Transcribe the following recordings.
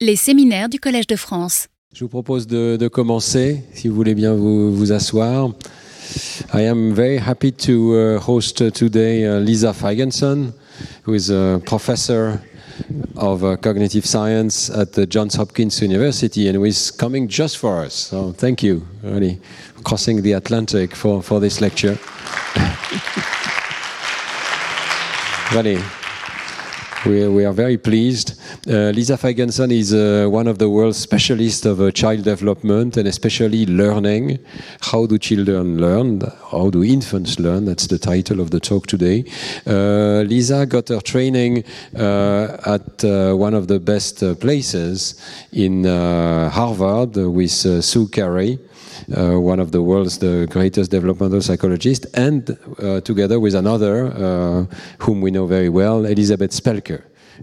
Les séminaires du Collège de France. Je vous propose de, commencer, si vous voulez bien vous, asseoir. I am very happy to uh, host uh, today uh, Lisa Feigenson, who is a professor of uh, cognitive science at the Johns Hopkins University and who is coming just for us. So thank you, really, crossing the Atlantic for, for this lecture. really. We, we are very pleased. Uh, Lisa Feigenson is uh, one of the world's specialists of uh, child development and especially learning. How do children learn? How do infants learn? That's the title of the talk today. Uh, Lisa got her training uh, at uh, one of the best places in Harvard with Sue Carey. Uh, one of the world's the greatest developmental psychologists, and uh, together with another uh, whom we know very well, Elizabeth Spelke.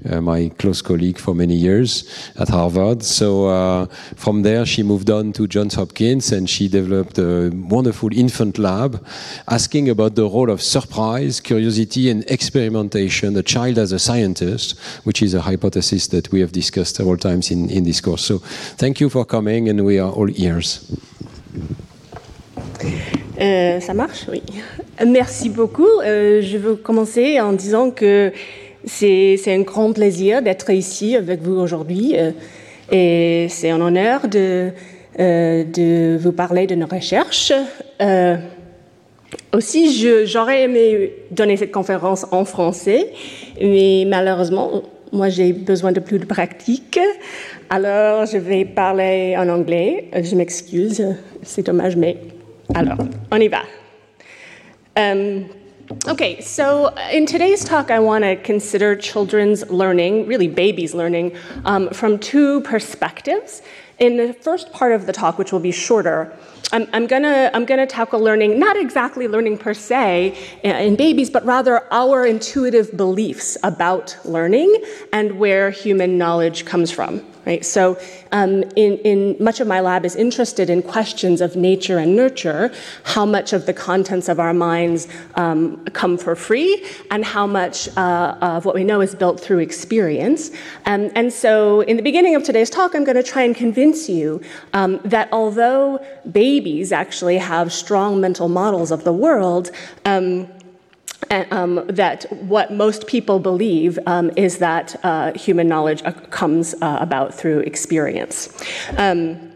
Uh, my close colleague for many years at Harvard. So uh, from there, she moved on to Johns Hopkins and she developed a wonderful infant lab asking about the role of surprise, curiosity, and experimentation, the child as a scientist, which is a hypothesis that we have discussed several times in, in this course. So thank you for coming and we are all ears. Euh, ça marche, oui. Merci beaucoup. Euh, je veux commencer en disant que c'est un grand plaisir d'être ici avec vous aujourd'hui euh, et c'est un honneur de, de vous parler de nos recherches. Aussi, j'aurais aimé donner cette conférence en français, mais malheureusement, moi j'ai besoin de plus de pratique. Alors, je vais parler en anglais. Je m'excuse, c'est dommage, mais alors, on y va. Um, okay, so in today's talk, I want to consider children's learning, really babies' learning, um, from two perspectives. In the first part of the talk, which will be shorter, I'm, I'm, gonna I'm gonna tackle learning, not exactly learning per se uh, in babies, but rather our intuitive beliefs about learning and where human knowledge comes from right? So, um, in, in much of my lab is interested in questions of nature and nurture, how much of the contents of our minds um, come for free, and how much uh, of what we know is built through experience. Um, and so, in the beginning of today's talk, I'm going to try and convince you um, that although babies actually have strong mental models of the world, um, um, that what most people believe um, is that uh, human knowledge uh, comes uh, about through experience. Um,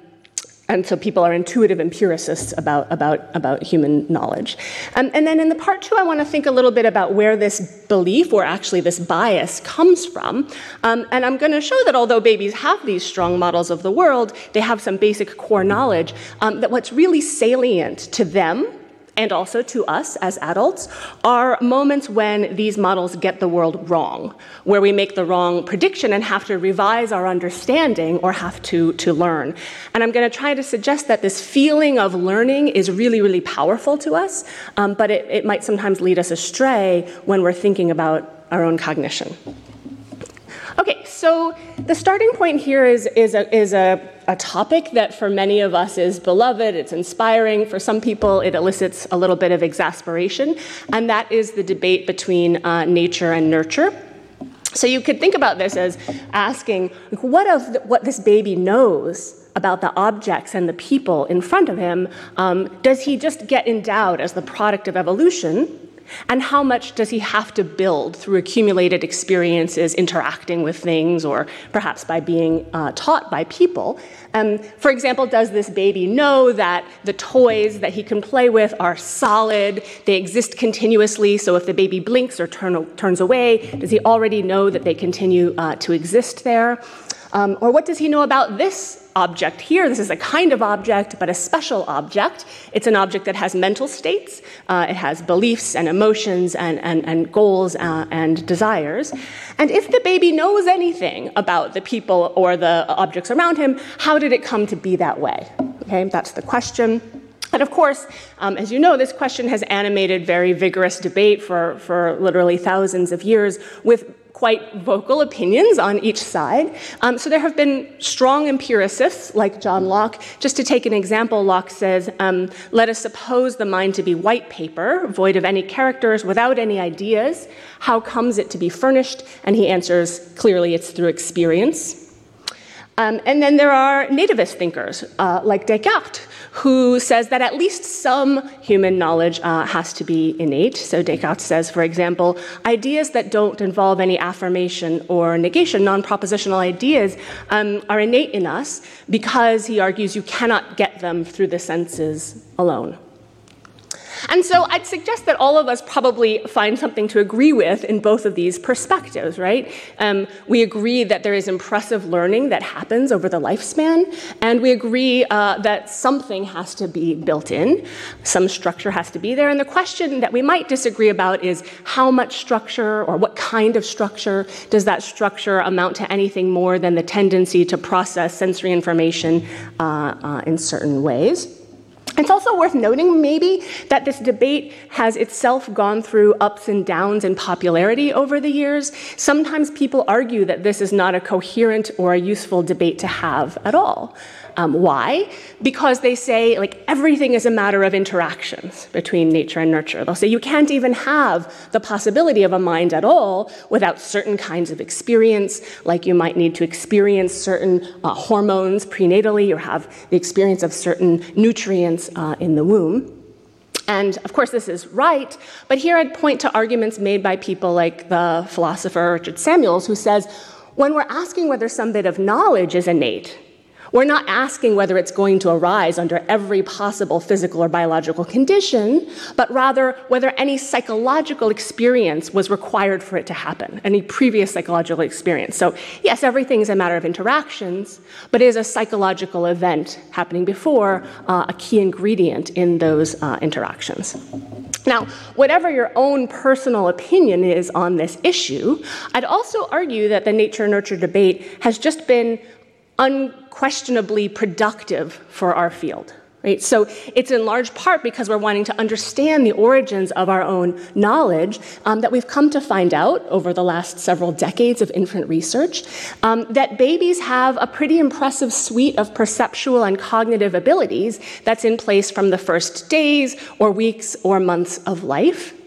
and so people are intuitive empiricists about, about, about human knowledge. Um, and then in the part two, I want to think a little bit about where this belief, or actually this bias, comes from. Um, and I'm going to show that although babies have these strong models of the world, they have some basic core knowledge, um, that what's really salient to them and also to us as adults, are moments when these models get the world wrong, where we make the wrong prediction and have to revise our understanding or have to, to learn. And I'm going to try to suggest that this feeling of learning is really, really powerful to us, um, but it, it might sometimes lead us astray when we're thinking about our own cognition. Okay, so the starting point here is, is, a, is a, a topic that for many of us is beloved, it's inspiring. For some people, it elicits a little bit of exasperation, and that is the debate between uh, nature and nurture. So you could think about this as asking, what of the, what this baby knows about the objects and the people in front of him, um, does he just get endowed as the product of evolution? And how much does he have to build through accumulated experiences interacting with things or perhaps by being uh, taught by people? Um, for example, does this baby know that the toys that he can play with are solid, they exist continuously, so if the baby blinks or turn, turns away, does he already know that they continue uh, to exist there? Um, or what does he know about this object here? This is a kind of object, but a special object. It's an object that has mental states, uh, it has beliefs and emotions and, and, and goals uh, and desires. And if the baby knows anything about the people or the objects around him, how did it come to be that way? Okay, that's the question. And of course, um, as you know, this question has animated very vigorous debate for, for literally thousands of years with quite vocal opinions on each side. Um, so there have been strong empiricists like John Locke. Just to take an example, Locke says, um, Let us suppose the mind to be white paper, void of any characters, without any ideas. How comes it to be furnished? And he answers, Clearly, it's through experience. Um, and then there are nativist thinkers uh, like Descartes, who says that at least some human knowledge uh, has to be innate. So Descartes says, for example, ideas that don't involve any affirmation or negation, non propositional ideas, um, are innate in us because he argues you cannot get them through the senses alone. And so I'd suggest that all of us probably find something to agree with in both of these perspectives, right? Um, we agree that there is impressive learning that happens over the lifespan, and we agree uh, that something has to be built in, some structure has to be there. And the question that we might disagree about is how much structure or what kind of structure does that structure amount to anything more than the tendency to process sensory information uh, uh, in certain ways? It's also worth noting, maybe, that this debate has itself gone through ups and downs in popularity over the years. Sometimes people argue that this is not a coherent or a useful debate to have at all. Um, why? Because they say like everything is a matter of interactions between nature and nurture. They'll say you can't even have the possibility of a mind at all without certain kinds of experience, like you might need to experience certain uh, hormones prenatally or have the experience of certain nutrients uh, in the womb. And of course, this is right, but here I'd point to arguments made by people like the philosopher Richard Samuels, who says, when we're asking whether some bit of knowledge is innate, we're not asking whether it's going to arise under every possible physical or biological condition, but rather whether any psychological experience was required for it to happen, any previous psychological experience. So, yes, everything is a matter of interactions, but is a psychological event happening before uh, a key ingredient in those uh, interactions. Now, whatever your own personal opinion is on this issue, I'd also argue that the nature nurture debate has just been unquestionably productive for our field. Right? So it's in large part because we're wanting to understand the origins of our own knowledge um, that we've come to find out over the last several decades of infant research um, that babies have a pretty impressive suite of perceptual and cognitive abilities that's in place from the first days or weeks or months of life.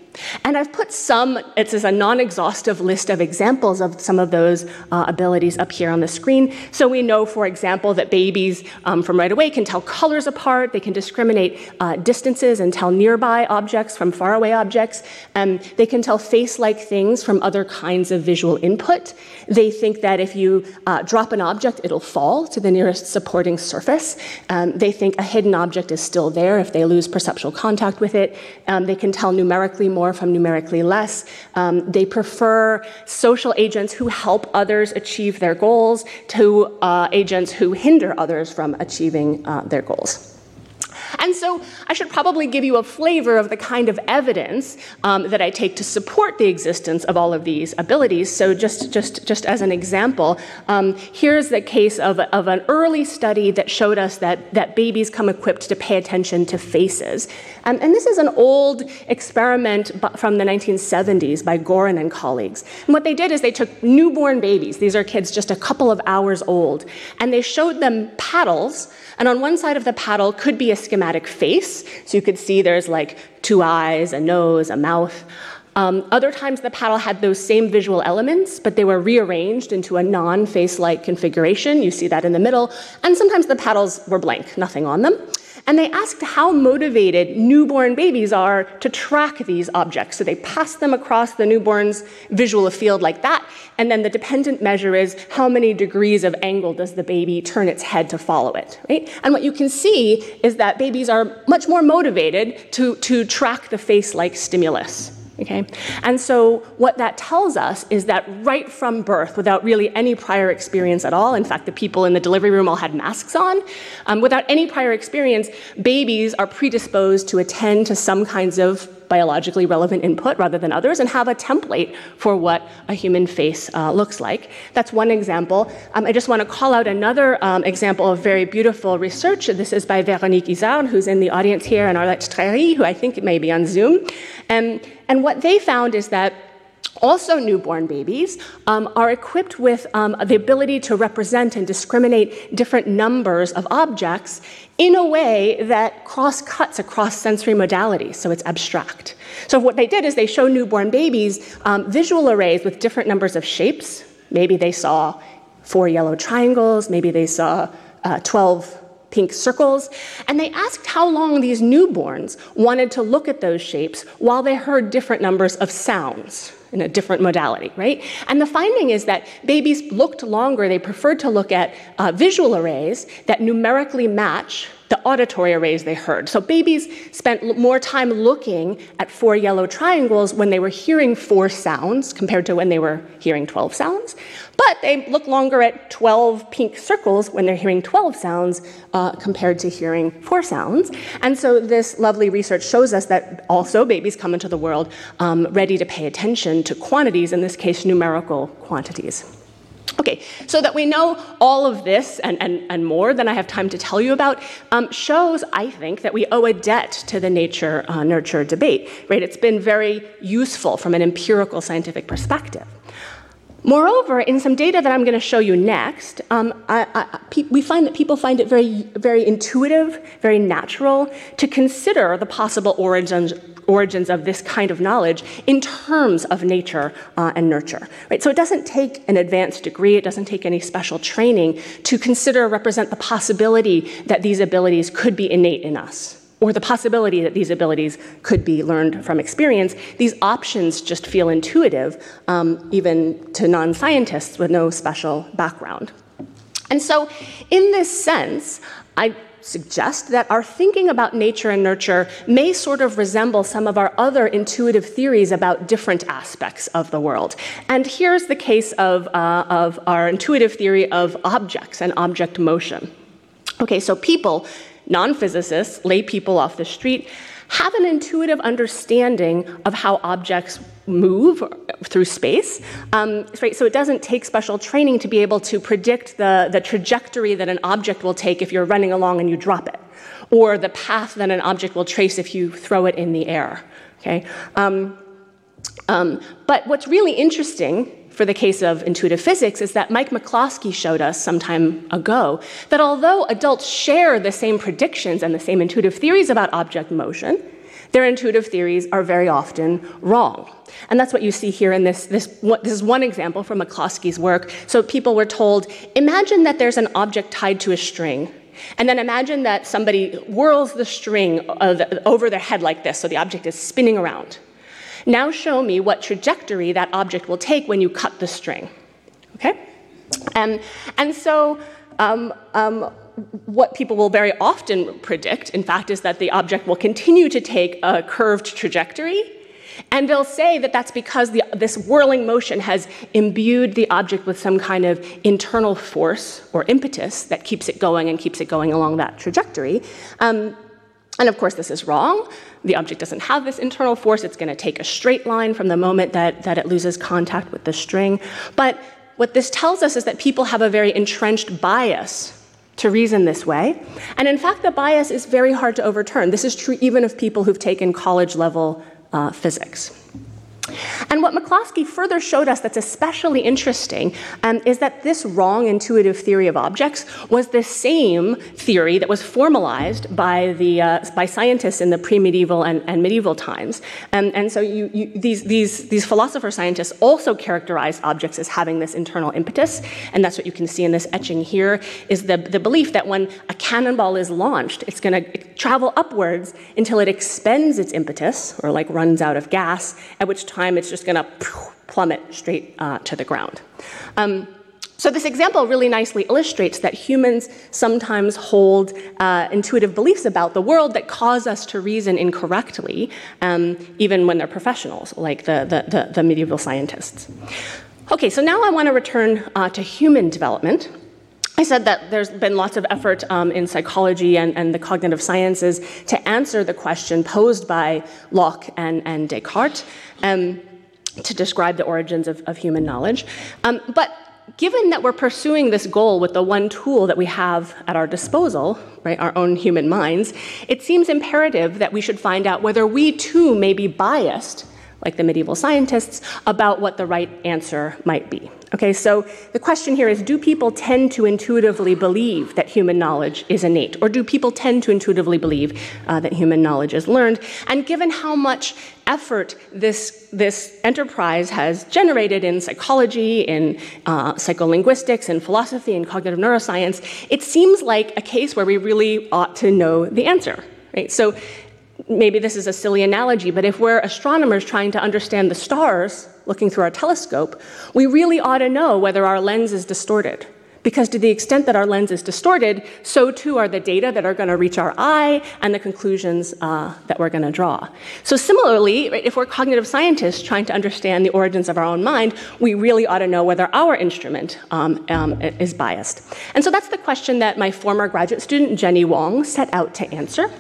And I've put some, it's a non exhaustive list of examples of some of those uh, abilities up here on the screen. So we know, for example, that babies um, from right away can tell colors apart, they can discriminate uh, distances and tell nearby objects from faraway objects. Um, they can tell face like things from other kinds of visual input. They think that if you uh, drop an object, it'll fall to the nearest supporting surface. Um, they think a hidden object is still there if they lose perceptual contact with it. Um, they can tell numerically more more from numerically less. Um, they prefer social agents who help others achieve their goals to uh, agents who hinder others from achieving uh, their goals. And so I should probably give you a flavor of the kind of evidence um, that I take to support the existence of all of these abilities. So just, just, just as an example, um, here's the case of, of an early study that showed us that, that babies come equipped to pay attention to faces. Um, and this is an old experiment from the 1970s by Goren and colleagues. And what they did is they took newborn babies, these are kids just a couple of hours old, and they showed them paddles and on one side of the paddle could be a schematic face. So you could see there's like two eyes, a nose, a mouth. Um, other times the paddle had those same visual elements, but they were rearranged into a non face like configuration. You see that in the middle. And sometimes the paddles were blank, nothing on them. And they asked how motivated newborn babies are to track these objects. So they pass them across the newborn's visual field like that. And then the dependent measure is how many degrees of angle does the baby turn its head to follow it, right? And what you can see is that babies are much more motivated to, to track the face like stimulus. Okay? And so, what that tells us is that right from birth, without really any prior experience at all, in fact, the people in the delivery room all had masks on, um, without any prior experience, babies are predisposed to attend to some kinds of biologically relevant input rather than others and have a template for what a human face uh, looks like. That's one example. Um, I just want to call out another um, example of very beautiful research. This is by Véronique Izard, who's in the audience here, and Arlette Streri, who I think may be on Zoom. Um, and what they found is that also, newborn babies um, are equipped with um, the ability to represent and discriminate different numbers of objects in a way that cross cuts across sensory modalities, so it's abstract. So, what they did is they show newborn babies um, visual arrays with different numbers of shapes. Maybe they saw four yellow triangles, maybe they saw uh, 12 pink circles, and they asked how long these newborns wanted to look at those shapes while they heard different numbers of sounds in a different modality, right? And the finding is that babies looked longer, they preferred to look at uh, visual arrays that numerically match the auditory arrays they heard. So babies spent more time looking at four yellow triangles when they were hearing four sounds compared to when they were hearing 12 sounds. But they look longer at 12 pink circles when they're hearing 12 sounds uh, compared to hearing four sounds. And so this lovely research shows us that also babies come into the world um, ready to pay attention to quantities, in this case, numerical quantities. Okay, so that we know all of this and, and, and more than I have time to tell you about um, shows, I think, that we owe a debt to the nature uh, nurture debate, right? It's been very useful from an empirical scientific perspective. Moreover, in some data that I'm going to show you next, um, I, I, pe- we find that people find it very, very intuitive, very natural to consider the possible origins, origins of this kind of knowledge in terms of nature uh, and nurture. Right? So it doesn't take an advanced degree, it doesn't take any special training to consider represent the possibility that these abilities could be innate in us or the possibility that these abilities could be learned from experience, these options just feel intuitive, um, even to non scientists with no special background. And so, in this sense, I suggest that our thinking about nature and nurture may sort of resemble some of our other intuitive theories about different aspects of the world. And here's the case of, uh, of our intuitive theory of objects and object motion. Okay, so people non physicists, lay people off the street, have an intuitive understanding of how objects move through space. Um, right, so it doesn't take special training to be able to predict the, the trajectory that an object will take if you're running along and you drop it, or the path that an object will trace if you throw it in the air. Okay? Um, um, but what's really interesting for the case of intuitive physics is that Mike McCloskey showed us some time ago that although adults share the same predictions and the same intuitive theories about object motion, their intuitive theories are very often wrong. And that's what you see here in this. This, this is one example from McCloskey's work. So people were told imagine that there's an object tied to a string. And then imagine that somebody whirls the string over their head like this, so the object is spinning around. Now show me what trajectory that object will take when you cut the string. Okay? Um, and so, um, um, what people will very often predict, in fact, is that the object will continue to take a curved trajectory. And they'll say that that's because the, this whirling motion has imbued the object with some kind of internal force or impetus that keeps it going and keeps it going along that trajectory. Um, and of course, this is wrong. The object doesn't have this internal force. It's going to take a straight line from the moment that, that it loses contact with the string. But what this tells us is that people have a very entrenched bias to reason this way. And in fact, the bias is very hard to overturn. This is true even of people who've taken college level uh, physics. And what McCloskey further showed us that's especially interesting um, is that this wrong intuitive theory of objects was the same theory that was formalized by, the, uh, by scientists in the pre-medieval and, and medieval times. And, and so you, you, these, these, these philosopher scientists also characterized objects as having this internal impetus. And that's what you can see in this etching here, is the, the belief that when a cannonball is launched, it's going to travel upwards until it expends its impetus, or like runs out of gas, at which time it's just going to plummet straight uh, to the ground. Um, so, this example really nicely illustrates that humans sometimes hold uh, intuitive beliefs about the world that cause us to reason incorrectly, um, even when they're professionals, like the, the, the, the, medieval scientists. Okay, so now I want to return uh, to human development. I said that there's been lots of effort um, in psychology and, and, the cognitive sciences to answer the question posed by Locke and, and Descartes um, to describe the origins of, of human knowledge. Um, but given that we're pursuing this goal with the one tool that we have at our disposal, right, our own human minds, it seems imperative that we should find out whether we too may be biased like the medieval scientists, about what the right answer might be. Okay, so the question here is do people tend to intuitively believe that human knowledge is innate? Or do people tend to intuitively believe uh, that human knowledge is learned? And given how much effort this, this enterprise has generated in psychology, in uh, psycholinguistics, in philosophy, in cognitive neuroscience, it seems like a case where we really ought to know the answer. Right? So maybe this is a silly analogy, but if we're astronomers trying to understand the stars looking through our telescope, we really ought to know whether our lens is distorted. Because to the extent that our lens is distorted, so too are the data that are going to reach our eye and the conclusions uh, that we're going to draw. So, similarly, right, if we're cognitive scientists trying to understand the origins of our own mind, we really ought to know whether our instrument um, um, is biased. And so that's the question that my former graduate student, Jenny Wang, set out to answer.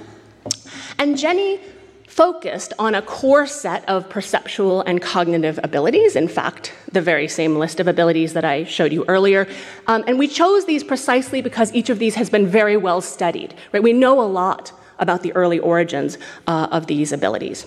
And Jenny focused on a core set of perceptual and cognitive abilities. In fact, the very same list of abilities that I showed you earlier. Um, and we chose these precisely because each of these has been very well studied. Right? We know a lot about the early origins uh, of these abilities.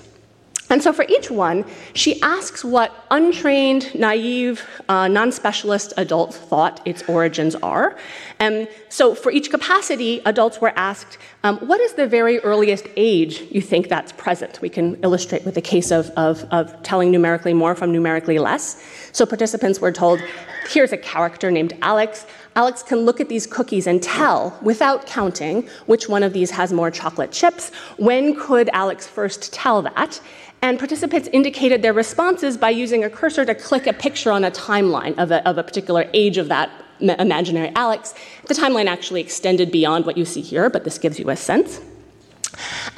And so for each one, she asks what untrained, naive, uh, non specialist adults thought its origins are. And so for each capacity, adults were asked, um, What is the very earliest age you think that's present? We can illustrate with the case of, of, of telling numerically more from numerically less. So participants were told, Here's a character named Alex. Alex can look at these cookies and tell, without counting, which one of these has more chocolate chips. When could Alex first tell that? And participants indicated their responses by using a cursor to click a picture on a timeline of a, of a particular age of that imaginary Alex. The timeline actually extended beyond what you see here, but this gives you a sense.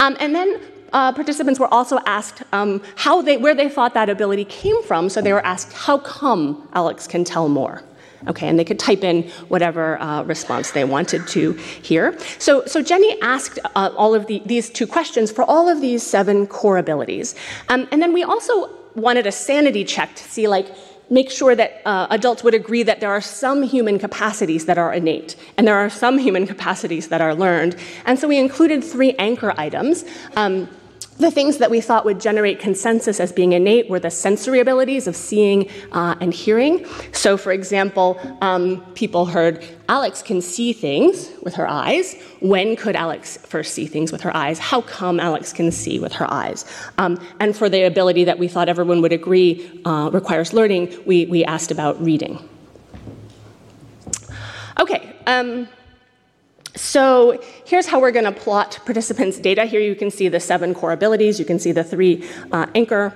Um, and then uh, participants were also asked um, how they, where they thought that ability came from. So they were asked, how come Alex can tell more? Okay, and they could type in whatever uh, response they wanted to hear. So, so Jenny asked uh, all of the, these two questions for all of these seven core abilities. Um, and then we also wanted a sanity check to see, like, make sure that uh, adults would agree that there are some human capacities that are innate and there are some human capacities that are learned. And so we included three anchor items. Um, the things that we thought would generate consensus as being innate were the sensory abilities of seeing uh, and hearing. So, for example, um, people heard Alex can see things with her eyes. When could Alex first see things with her eyes? How come Alex can see with her eyes? Um, and for the ability that we thought everyone would agree uh, requires learning, we, we asked about reading. Okay. Um, so here's how we're going to plot participants' data. Here you can see the seven core abilities. You can see the three uh, anchor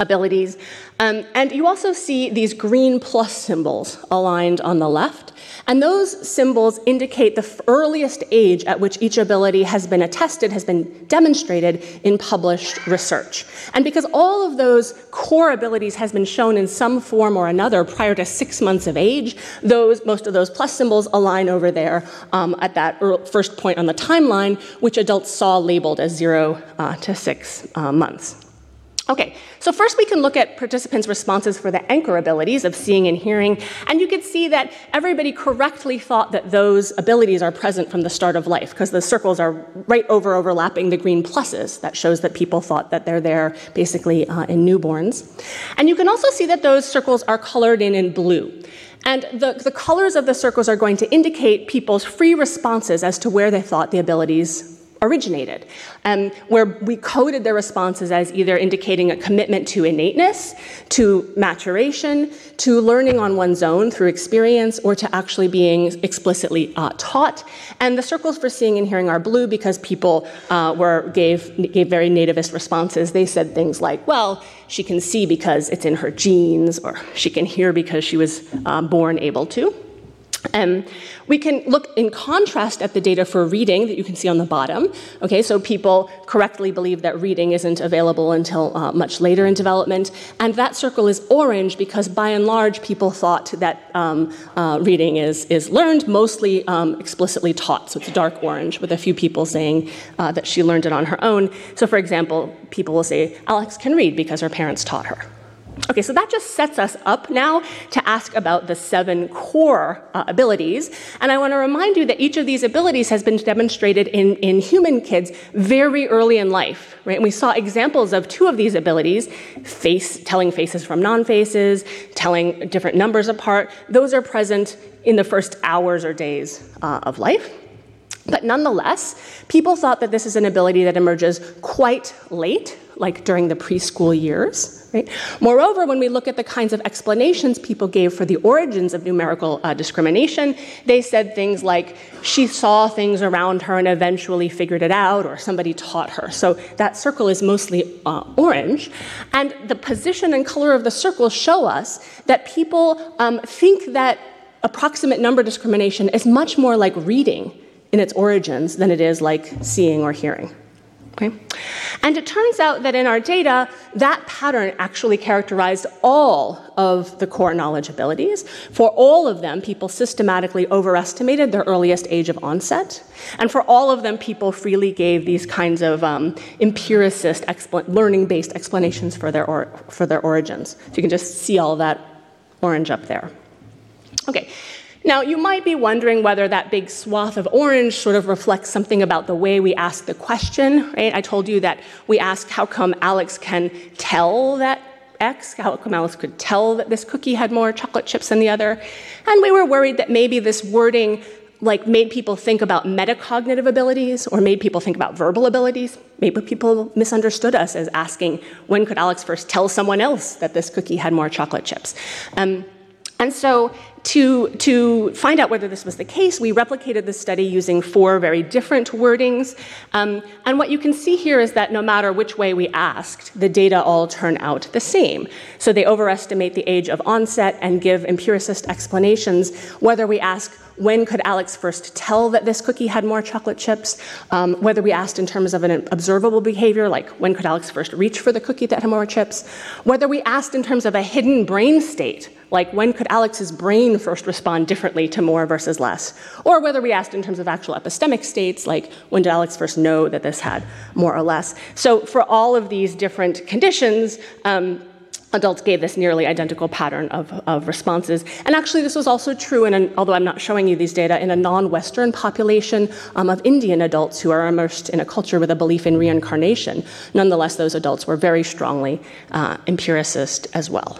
abilities. Um, and you also see these green plus symbols aligned on the left. And those symbols indicate the earliest age at which each ability has been attested, has been demonstrated in published research. And because all of those core abilities has been shown in some form or another prior to six months of age, those, most of those plus symbols align over there um, at that first point on the timeline, which adults saw labeled as zero uh, to six uh, months. Okay, so first we can look at participants' responses for the anchor abilities of seeing and hearing, and you can see that everybody correctly thought that those abilities are present from the start of life, because the circles are right over overlapping the green pluses. That shows that people thought that they're there basically uh, in newborns. And you can also see that those circles are colored in in blue. And the, the colors of the circles are going to indicate people's free responses as to where they thought the abilities originated, um, where we coded their responses as either indicating a commitment to innateness, to maturation, to learning on one's own through experience, or to actually being explicitly uh, taught. And the circles for seeing and hearing are blue because people uh, were gave gave very nativist responses. They said things like, "Well, she can see because it's in her genes," or "She can hear because she was uh, born able to." Um, we can look in contrast at the data for reading that you can see on the bottom. Okay, so people correctly believe that reading isn't available until uh, much later in development, and that circle is orange because by and large people thought that um, uh, reading is, is learned, mostly um, explicitly taught. So it's dark orange, with a few people saying uh, that she learned it on her own. So, for example, people will say, Alex can read because her parents taught her. Okay, so that just sets us up now to ask about the seven core uh, abilities. And I want to remind you that each of these abilities has been demonstrated in, in human kids very early in life, right? And we saw examples of two of these abilities face, telling faces from non faces, telling different numbers apart. Those are present in the first hours or days uh, of life. But nonetheless, people thought that this is an ability that emerges quite late, like during the preschool years. Right? Moreover, when we look at the kinds of explanations people gave for the origins of numerical uh, discrimination, they said things like she saw things around her and eventually figured it out, or somebody taught her. So that circle is mostly uh, orange. And the position and color of the circle show us that people um, think that approximate number discrimination is much more like reading in its origins than it is like seeing or hearing. Okay? And it turns out that in our data, that pattern actually characterized all of the core knowledge abilities. For all of them, people systematically overestimated their earliest age of onset. And for all of them, people freely gave these kinds of um, empiricist, learning based explanations for their, or- for their origins. So you can just see all that orange up there. Okay, now, you might be wondering whether that big swath of orange sort of reflects something about the way we ask the question, right? I told you that we asked how come Alex can tell that X, how come Alex could tell that this cookie had more chocolate chips than the other? And we were worried that maybe this wording like made people think about metacognitive abilities or made people think about verbal abilities. Maybe people misunderstood us as asking, when could Alex first tell someone else that this cookie had more chocolate chips? Um, and so to, to find out whether this was the case, we replicated the study using four very different wordings. Um, and what you can see here is that no matter which way we asked, the data all turn out the same. So they overestimate the age of onset and give empiricist explanations, whether we ask, when could Alex first tell that this cookie had more chocolate chips? Um, whether we asked in terms of an observable behavior, like when could Alex first reach for the cookie that had more chips? Whether we asked in terms of a hidden brain state, like when could Alex's brain first respond differently to more versus less? Or whether we asked in terms of actual epistemic states, like when did Alex first know that this had more or less? So for all of these different conditions, um, adults gave this nearly identical pattern of, of responses. And actually, this was also true, in an, although I'm not showing you these data, in a non Western population um, of Indian adults who are immersed in a culture with a belief in reincarnation. Nonetheless, those adults were very strongly uh, empiricist as well.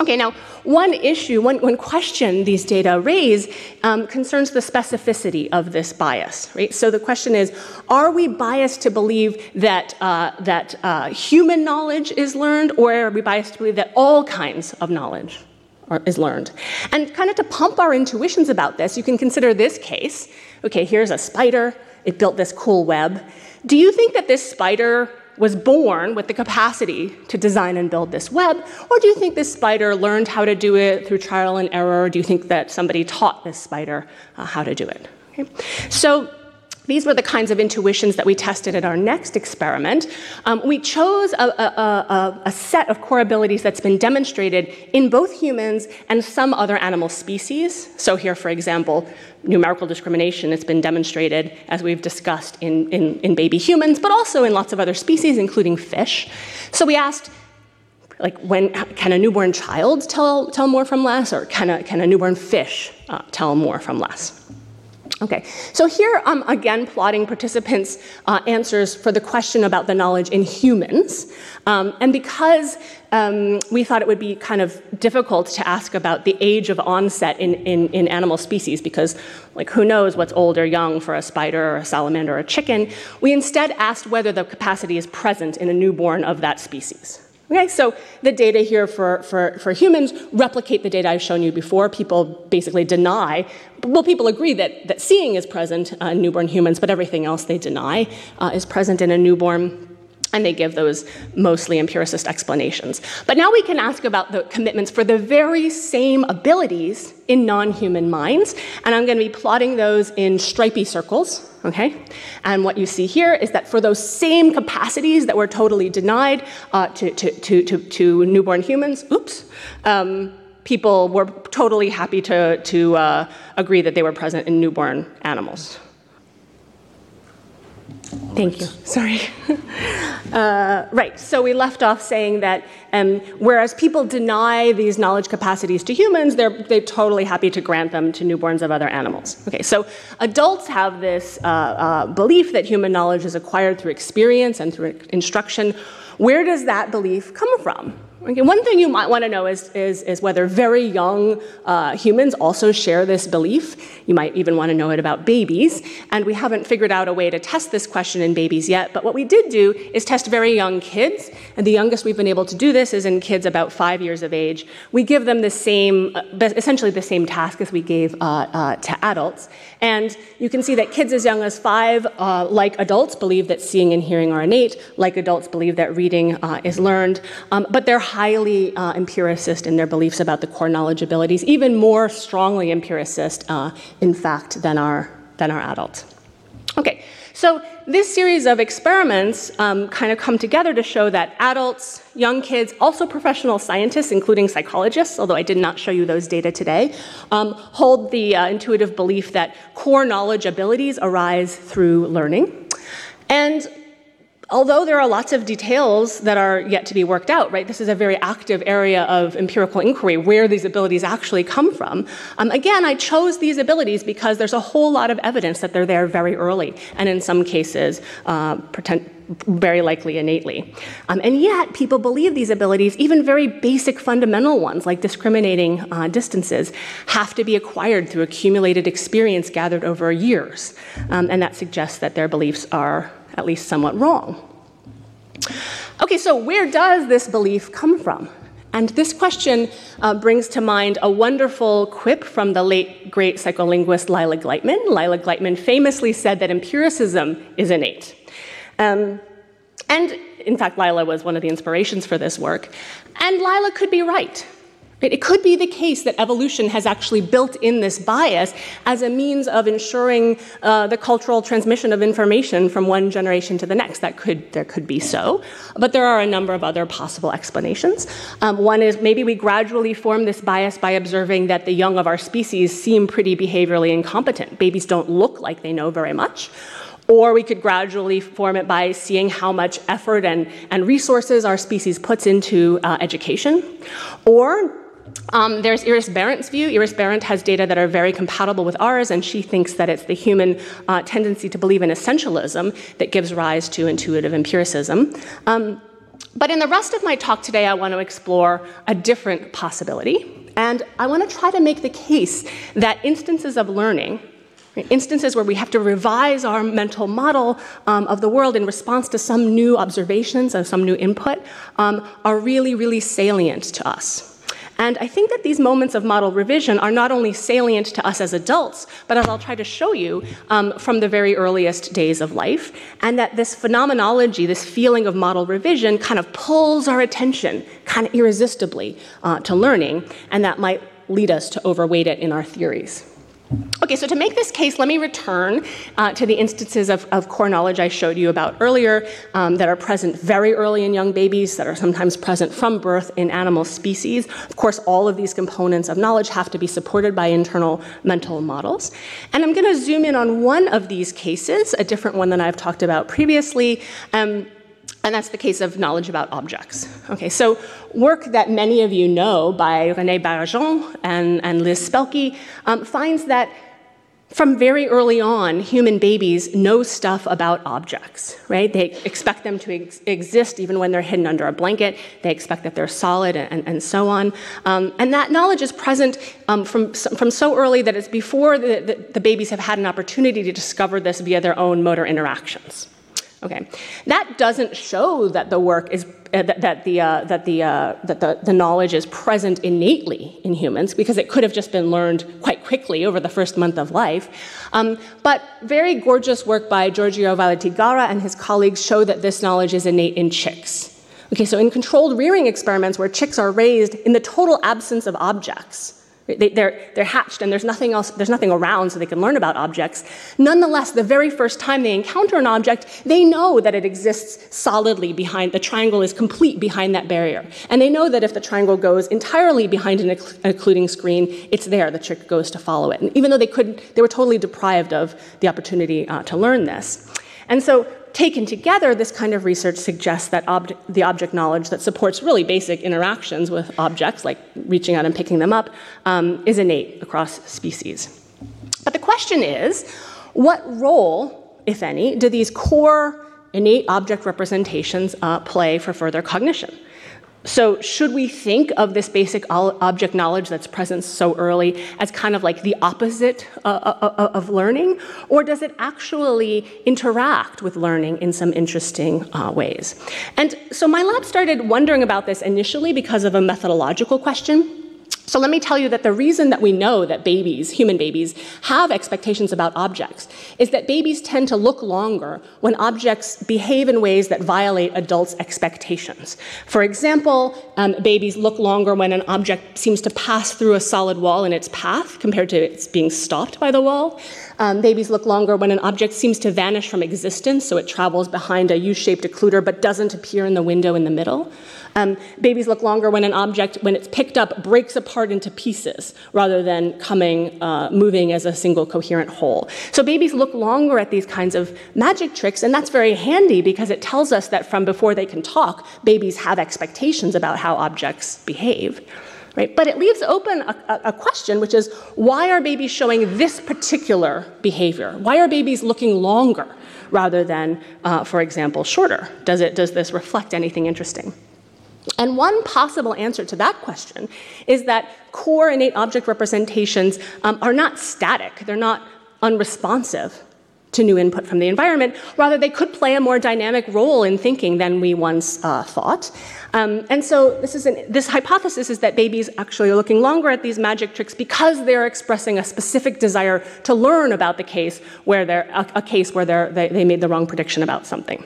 Okay, now one issue, one, one question these data raise um, concerns the specificity of this bias, right? So the question is, are we biased to believe that, uh, that uh, human knowledge is learned, or are we biased to believe that all kinds of knowledge are, is learned? And kind of to pump our intuitions about this, you can consider this case. Okay, here's a spider, it built this cool web. Do you think that this spider was born with the capacity to design and build this web? Or do you think this spider learned how to do it through trial and error? Or do you think that somebody taught this spider uh, how to do it? Okay. So these were the kinds of intuitions that we tested at our next experiment. Um, we chose a, a, a, a, set of core abilities that's been demonstrated in both humans and some other animal species. So, here, for example, numerical discrimination has been demonstrated, as we've discussed, in, in, in baby humans, but also in lots of other species, including fish. So, we asked like when can a newborn child tell, tell more from less or can a, can a newborn fish uh, tell more from less Okay, so here I'm again plotting participants' uh, answers for the question about the knowledge in humans. Um, and because um, we thought it would be kind of difficult to ask about the age of onset in, in, in, animal species, because, like, who knows what's old or young for a spider or a salamander or a chicken, we instead asked whether the capacity is present in a newborn of that species. Okay, so the data here for, for, for humans replicate the data I've shown you before. People basically deny, well, people agree that, that seeing is present uh, in newborn humans, but everything else they deny uh, is present in a newborn and they give those mostly empiricist explanations. But now we can ask about the commitments for the very same abilities in non human minds, and I'm going to be plotting those in stripy circles, okay? And what you see here is that for those same capacities that were totally denied uh, to, to, to, to, to newborn humans, oops, um, people were totally happy to, to uh, agree that they were present in newborn animals. Thank you. Sorry. uh, right. So we left off saying that um, whereas people deny these knowledge capacities to humans, they're they're totally happy to grant them to newborns of other animals. Okay. So adults have this uh, uh, belief that human knowledge is acquired through experience and through instruction. Where does that belief come from? Okay, one thing you might want to know is, is, is whether very young uh, humans also share this belief. You might even want to know it about babies. And we haven't figured out a way to test this question in babies yet. But what we did do is test very young kids. And the youngest we've been able to do this is in kids about five years of age. We give them the same, uh, essentially the same task as we gave uh, uh, to adults. And you can see that kids as young as five, uh, like adults, believe that seeing and hearing are innate, like adults believe that reading uh, is learned. Um, but they're highly uh, empiricist in their beliefs about the core knowledge abilities, even more strongly empiricist, uh, in fact, than our, than our adults. Okay, so this series of experiments um, kind of come together to show that adults, young kids, also professional scientists, including psychologists, although I did not show you those data today, um, hold the uh, intuitive belief that core knowledge abilities arise through learning. And although there are lots of details that are yet to be worked out, right? This is a very active area of empirical inquiry where these abilities actually come from. Um, again, I chose these abilities because there's a whole lot of evidence that they're there very early, and in some cases, uh, pretend, very likely innately. Um, and yet, people believe these abilities, even very basic fundamental ones like discriminating uh, distances, have to be acquired through accumulated experience gathered over years. Um, and that suggests that their beliefs are at least somewhat wrong. Okay, so where does this belief come from? And this question uh, brings to mind a wonderful quip from the late great psycholinguist Lila Gleitman. Lila Gleitman famously said that empiricism is innate. Um, and in fact, Lila was one of the inspirations for this work. And Lila could be right. It could be the case that evolution has actually built in this bias as a means of ensuring uh, the cultural transmission of information from one generation to the next. That could there could be so, but there are a number of other possible explanations. Um, one is maybe we gradually form this bias by observing that the young of our species seem pretty behaviorally incompetent. Babies don't look like they know very much. Or we could gradually form it by seeing how much effort and, and resources our species puts into uh, education. Or um, there's Iris Berent's view. Iris Berendt has data that are very compatible with ours, and she thinks that it's the human uh, tendency to believe in essentialism that gives rise to intuitive empiricism. Um, but in the rest of my talk today, I want to explore a different possibility. And I want to try to make the case that instances of learning, instances where we have to revise our mental model um, of the world in response to some new observations and some new input, um, are really, really salient to us. And I think that these moments of model revision are not only salient to us as adults, but as I'll try to show you um, from the very earliest days of life, and that this phenomenology, this feeling of model revision, kind of pulls our attention kind of irresistibly uh, to learning, and that might lead us to overweight it in our theories. Okay, so to make this case, let me return uh, to the instances of, of, core knowledge I showed you about earlier um, that are present very early in young babies, that are sometimes present from birth in animal species. Of course, all of these components of knowledge have to be supported by internal mental models. And I'm going to zoom in on one of these cases, a different one than I've talked about previously. Um, and that's the case of knowledge about objects. Okay, so work that many of you know by Renée Baillargeon and, and Liz Spelke um, finds that from very early on, human babies know stuff about objects, right? They expect them to ex- exist even when they're hidden under a blanket. They expect that they're solid and, and so on. Um, and that knowledge is present um, from, from so early that it's before the, the, the babies have had an opportunity to discover this via their own motor interactions. Okay, that doesn't show that the work is uh, that, that, the uh, that the uh, that the, the knowledge is present innately in humans because it could have just been learned quite quickly over the first month of life. Um, but very gorgeous work by Giorgio Vallortigara and his colleagues show that this knowledge is innate in chicks. Okay, so in controlled rearing experiments where chicks are raised in the total absence of objects, they, they're, they're hatched and there's nothing else, there's nothing around so they can learn about objects. Nonetheless, the very first time they encounter an object, they know that it exists solidly behind, the triangle is complete behind that barrier. And they know that if the triangle goes entirely behind an occluding screen, it's there, the chick goes to follow it. And even though they couldn't, they were totally deprived of the opportunity uh, to learn this. And so, taken together, this kind of research suggests that ob- the object knowledge that supports really basic interactions with objects, like reaching out and picking them up, um, is innate across species. But the question is what role, if any, do these core innate object representations uh, play for further cognition? So, should we think of this basic object knowledge that's present so early as kind of like the opposite uh, uh, uh, of learning? Or does it actually interact with learning in some interesting ways? And so, my lab started wondering about this initially because of a methodological question. So let me tell you that the reason that we know that babies, human babies, have expectations about objects is that babies tend to look longer when objects behave in ways that violate adults' expectations. For example, um, babies look longer when an object seems to pass through a solid wall in its path compared to its being stopped by the wall. Um, babies look longer when an object seems to vanish from existence, so it travels behind a U shaped occluder but doesn't appear in the window in the middle. Um, babies look longer when an object, when it's picked up, breaks apart into pieces rather than coming, uh, moving as a single coherent whole. So babies look longer at these kinds of magic tricks, and that's very handy because it tells us that from before they can talk, babies have expectations about how objects behave. Right? But it leaves open a, a, question, which is why are babies showing this particular behavior? Why are babies looking longer rather than, uh, for example, shorter? Does, it, does this reflect anything interesting? And one possible answer to that question is that core innate object representations um, are not static, they're not unresponsive to new input from the environment. Rather, they could play a more dynamic role in thinking than we once uh, thought. Um, and so, this, is an, this hypothesis is that babies actually are looking longer at these magic tricks because they're expressing a specific desire to learn about the case where they're a, a case where they, they made the wrong prediction about something.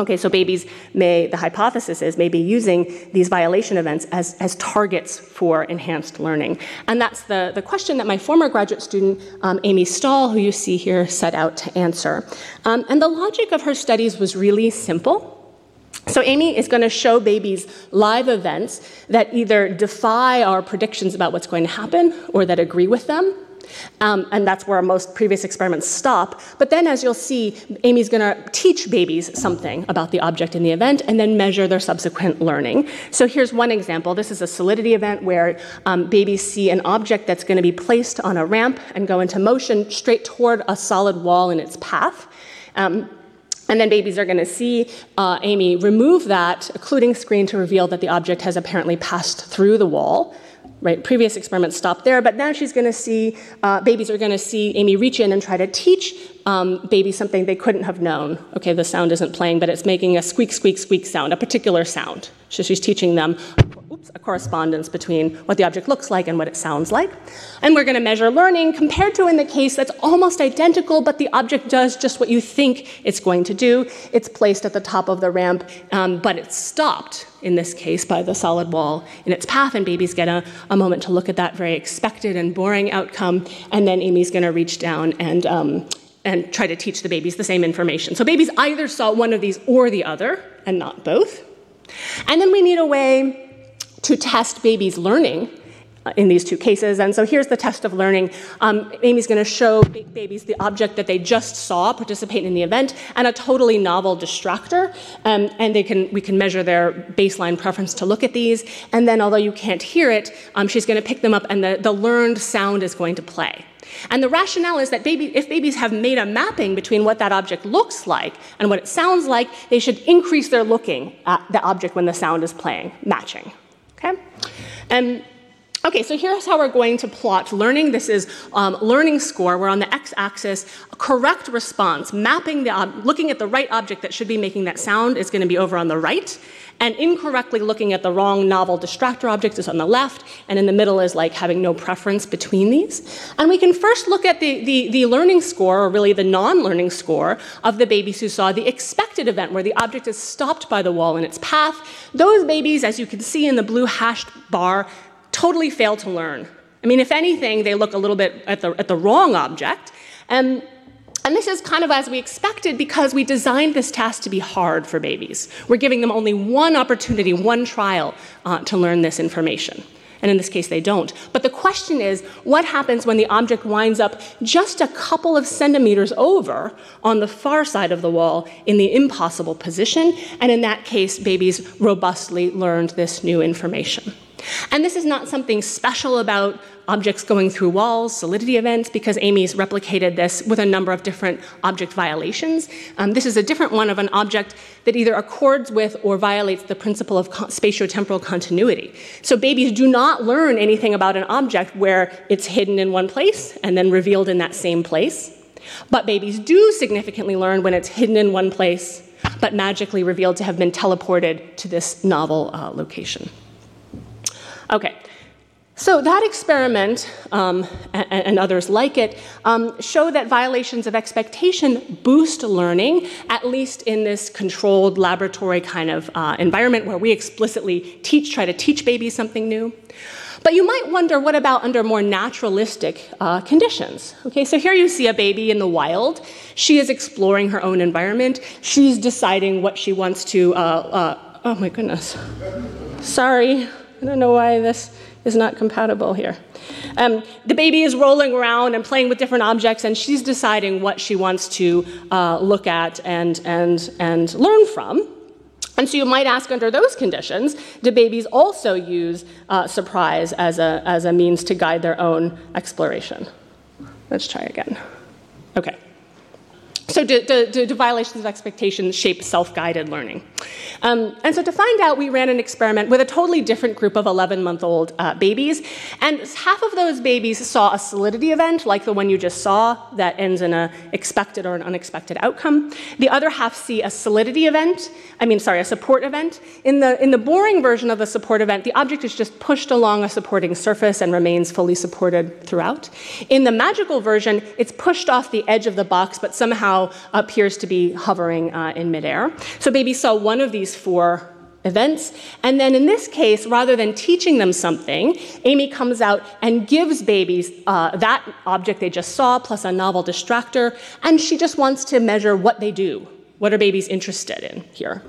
Okay, so babies may, the hypothesis is, may be using these violation events as, as targets for enhanced learning. And that's the, the question that my former graduate student, um, Aimee Stahl, who you see here, set out to answer. Um, and the logic of her studies was really simple. So, Amy is going to show babies live events that either defy our predictions about what's going to happen or that agree with them. Um, and that's where most previous experiments stop. But then, as you'll see, Aimee's going to teach babies something about the object in the event and then measure their subsequent learning. So here's one example. This is a solidity event where um, babies see an object that's going to be placed on a ramp and go into motion straight toward a solid wall in its path. Um, and then babies are going to see uh, Amy remove that occluding screen to reveal that the object has apparently passed through the wall right? Previous experiments stopped there, but now she's going to see, uh, babies are going to see Aimee reach in and try to teach um, babies something they couldn't have known. Okay, the sound isn't playing, but it's making a squeak, squeak, squeak sound, a particular sound. So she's teaching them oops, a correspondence between what the object looks like and what it sounds like. And we're going to measure learning compared to in the case that's almost identical, but the object does just what you think it's going to do. It's placed at the top of the ramp, um, but it's stopped in this case by the solid wall in its path, and babies get a, a moment to look at that very expected and boring outcome. And then Aimee's going to reach down and um, and try to teach the babies the same information. So babies either saw one of these or the other, and not both. And then we need a way to test babies' learning uh, in these two cases. And so here's the test of learning. Um, Aimee's going to show babies the object that they just saw participate in the event and a totally novel distractor. Um, and they can, we can measure their baseline preference to look at these. And then, although you can't hear it, um, she's going to pick them up and the, the learned sound is going to play. And the rationale is that baby, if babies have made a mapping between what that object looks like and what it sounds like, they should increase their looking at the object when the sound is playing, matching. Okay? And Okay, so here's how we're going to plot learning. This is um, learning score. We're on the x-axis. Correct response, mapping the ob- looking at the right object that should be making that sound is going to be over on the right, and incorrectly looking at the wrong novel distractor object is on the left, and in the middle is like having no preference between these. And we can first look at the, the, the learning score, or really the non-learning score, of the babies who saw the expected event where the object is stopped by the wall in its path. Those babies, as you can see in the blue hashed bar, totally fail to learn. I mean, if anything, they look a little bit at the, at the wrong object. And, and this is kind of as we expected because we designed this task to be hard for babies. We're giving them only one opportunity, one trial uh, to learn this information. and in this case they don't. But the question is what happens when the object winds up just a couple of centimeters over on the far side of the wall in the impossible position? And in that case, babies robustly learned this new information. And this is not something special about objects going through walls, solidity events, because Aimee's replicated this with a number of different object violations. Um, this is a different one of an object that either accords with or violates the principle of co- spatiotemporal continuity. So babies do not learn anything about an object where it's hidden in one place and then revealed in that same place. But babies do significantly learn when it's hidden in one place, but magically revealed to have been teleported to this novel uh, location. Okay, so that experiment um, and, and, others like it um, show that violations of expectation boost learning, at least in this controlled laboratory kind of uh, environment where we explicitly teach, try to teach babies something new. But you might wonder, what about under more naturalistic uh, conditions? Okay, so here you see a baby in the wild. She is exploring her own environment. She's deciding what she wants to. Uh, uh oh my goodness. Sorry. I don't know why this is not compatible here. Um, the baby is rolling around and playing with different objects, and she's deciding what she wants to uh, look at and, and, and learn from. And so you might ask under those conditions, do babies also use uh, surprise as a, as a means to guide their own exploration? Let's try again. Okay. So, do, do, do, violations of expectations shape self guided learning? Um, and so, to find out, we ran an experiment with a totally different group of 11 month old uh, babies. And half of those babies saw a solidity event, like the one you just saw, that ends in an expected or an unexpected outcome. The other half see a solidity event, I mean, sorry, a support event. In the, in the boring version of the support event, the object is just pushed along a supporting surface and remains fully supported throughout. In the magical version, it's pushed off the edge of the box, but somehow appears to be hovering uh, in midair. So baby saw one of these four events. And then in this case, rather than teaching them something, Aimee comes out and gives babies uh, that object they just saw plus a novel distractor, and she just wants to measure what they do. What are babies interested in here?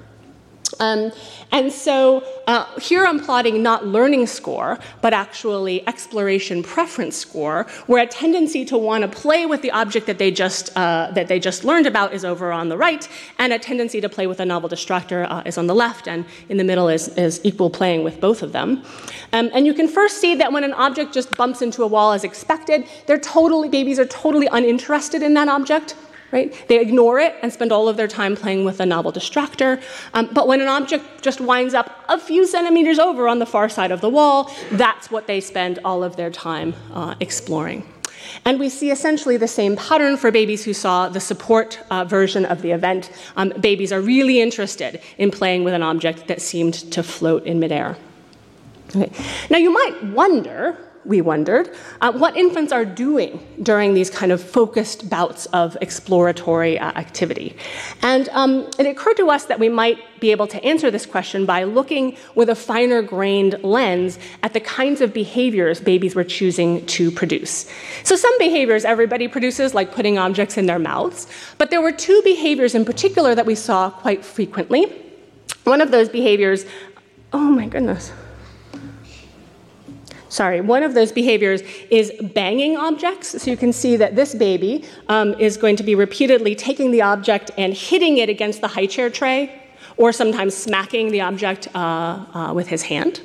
Um, and so uh, here I'm plotting not learning score, but actually exploration preference score, where a tendency to want to play with the object that they just uh, that they just learned about is over on the right, and a tendency to play with a novel distractor uh, is on the left, and in the middle is, is equal playing with both of them. Um, and you can first see that when an object just bumps into a wall as expected, they're totally babies are totally uninterested in that object right? They ignore it and spend all of their time playing with a novel distractor. Um, but when an object just winds up a few centimeters over on the far side of the wall, that's what they spend all of their time uh, exploring. And we see essentially the same pattern for babies who saw the support uh, version of the event. Um, babies are really interested in playing with an object that seemed to float in midair. Okay. Now, you might wonder we wondered, uh, what infants are doing during these kind of focused bouts of exploratory uh, activity. And um, it occurred to us that we might be able to answer this question by looking with a finer grained lens at the kinds of behaviors babies were choosing to produce. So, some behaviors everybody produces, like putting objects in their mouths, but there were two behaviors in particular that we saw quite frequently. One of those behaviors, oh my goodness sorry, one of those behaviors is banging objects. So you can see that this baby um, is going to be repeatedly taking the object and hitting it against the high chair tray, or sometimes smacking the object uh, uh, with his hand.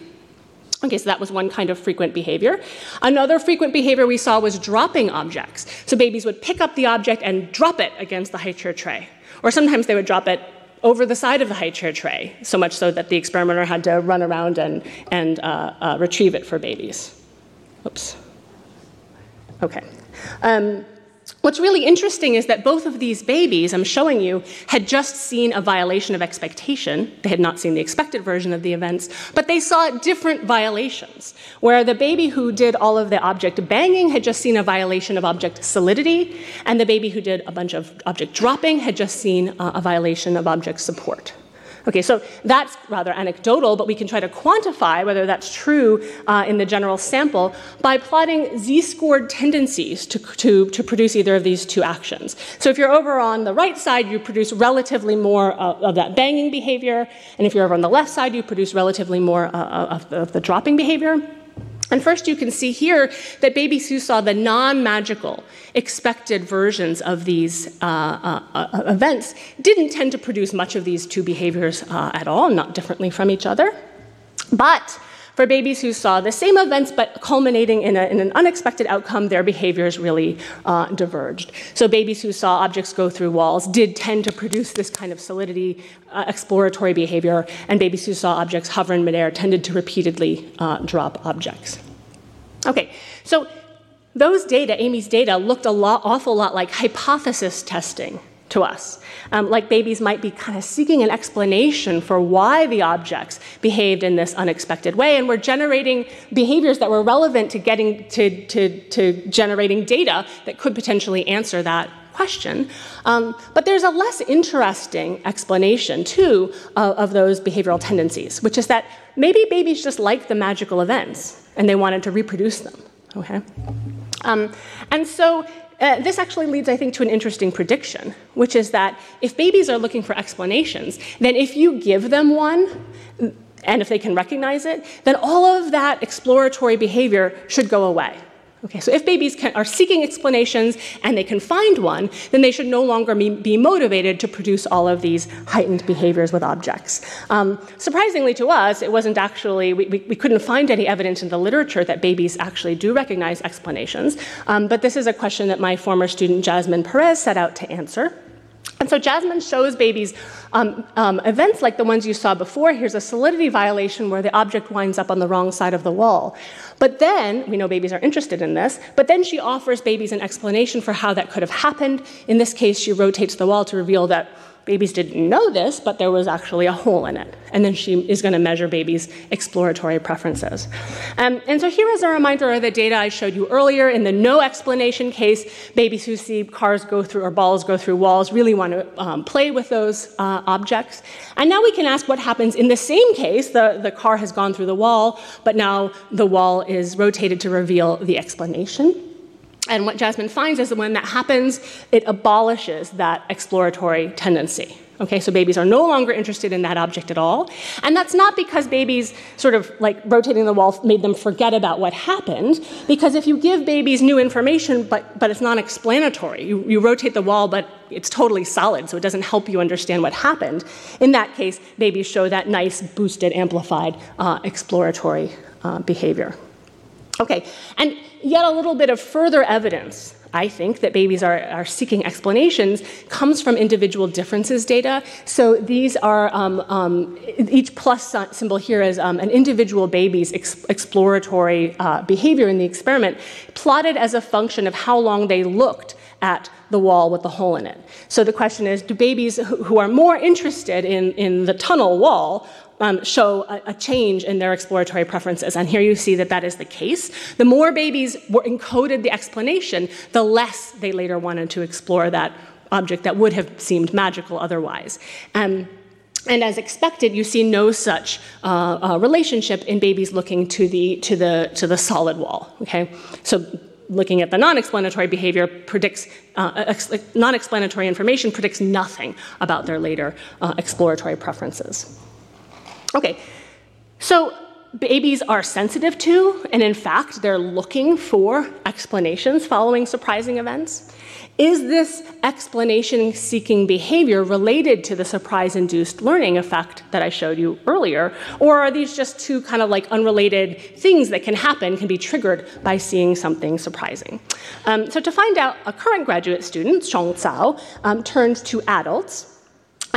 Okay, so that was one kind of frequent behavior. Another frequent behavior we saw was dropping objects. So babies would pick up the object and drop it against the high chair tray. Or sometimes they would drop it over the side of the high chair tray, so much so that the experimenter had to run around and, and uh, uh, retrieve it for babies. Oops. Okay. Um, What's really interesting is that both of these babies I'm showing you had just seen a violation of expectation. They had not seen the expected version of the events, but they saw different violations. Where the baby who did all of the object banging had just seen a violation of object solidity, and the baby who did a bunch of object dropping had just seen uh, a violation of object support. Okay, so that's rather anecdotal, but we can try to quantify whether that's true uh, in the general sample by plotting z-scored tendencies to, to, to, produce either of these two actions. So if you're over on the right side, you produce relatively more uh, of that banging behavior, and if you're over on the left side, you produce relatively more uh, of, of the dropping behavior. And first, you can see here that babies who saw the non magical expected versions of these uh, uh, uh, events didn't tend to produce much of these two behaviors uh, at all, not differently from each other. But for babies who saw the same events but culminating in, a, in an unexpected outcome, their behaviors really uh, diverged. So, babies who saw objects go through walls did tend to produce this kind of solidity, uh, exploratory behavior, and babies who saw objects hover in midair tended to repeatedly uh, drop objects. Okay, so those data, Aimee's data, looked a lot, awful lot like hypothesis testing to us. Um, like babies might be kind of seeking an explanation for why the objects behaved in this unexpected way, and we're generating behaviors that were relevant to getting to, to, to generating data that could potentially answer that question. Um, but there's a less interesting explanation, too, of, those behavioral tendencies, which is that maybe babies just liked the magical events and they wanted to reproduce them. Okay? Um, and so uh, this actually leads, I think, to an interesting prediction, which is that if babies are looking for explanations, then if you give them one, and if they can recognize it, then all of that exploratory behavior should go away. Okay, so if babies can, are seeking explanations and they can find one, then they should no longer be, be motivated to produce all of these heightened behaviors with objects. Um, surprisingly to us, it wasn't actually, we, we, we, couldn't find any evidence in the literature that babies actually do recognize explanations. Um, but this is a question that my former student Jasmine Perez set out to answer. And so Jasmine shows babies um, um, events like the ones you saw before. Here's a solidity violation where the object winds up on the wrong side of the wall. But then, we know babies are interested in this, but then she offers babies an explanation for how that could have happened. In this case, she rotates the wall to reveal that Babies didn't know this, but there was actually a hole in it. And then she is going to measure babies' exploratory preferences. Um, and so here is a reminder of the data I showed you earlier. In the no explanation case, babies who see cars go through or balls go through walls really want to um, play with those uh, objects. And now we can ask what happens in the same case. The, the car has gone through the wall, but now the wall is rotated to reveal the explanation. And what Jasmine finds is that when that happens, it abolishes that exploratory tendency. Okay, so babies are no longer interested in that object at all. And that's not because babies sort of like rotating the wall made them forget about what happened, because if you give babies new information, but, but it's non explanatory, you, you rotate the wall, but it's totally solid, so it doesn't help you understand what happened. In that case, babies show that nice, boosted, amplified uh, exploratory uh, behavior. Okay, and yet a little bit of further evidence I think, that babies are, are, seeking explanations comes from individual differences data. So these are, um, um, each plus symbol here is um, an individual baby's ex- exploratory uh, behavior in the experiment, plotted as a function of how long they looked at the wall with the hole in it. So the question is do babies who are more interested in, in the tunnel wall um, show a, a, change in their exploratory preferences. And here you see that that is the case. The more babies were encoded the explanation, the less they later wanted to explore that object that would have seemed magical otherwise. Um, and as expected, you see no such uh, uh, relationship in babies looking to the, to, the, to the solid wall. Okay? So looking at the non-explanatory behavior predicts uh, ex- non-explanatory information predicts nothing about their later uh, exploratory preferences Okay, so babies are sensitive to, and in fact, they're looking for explanations following surprising events. Is this explanation seeking behavior related to the surprise induced learning effect that I showed you earlier? Or are these just two kind of like unrelated things that can happen, can be triggered by seeing something surprising? Um, so, to find out, a current graduate student, Chong Cao, um, turned to adults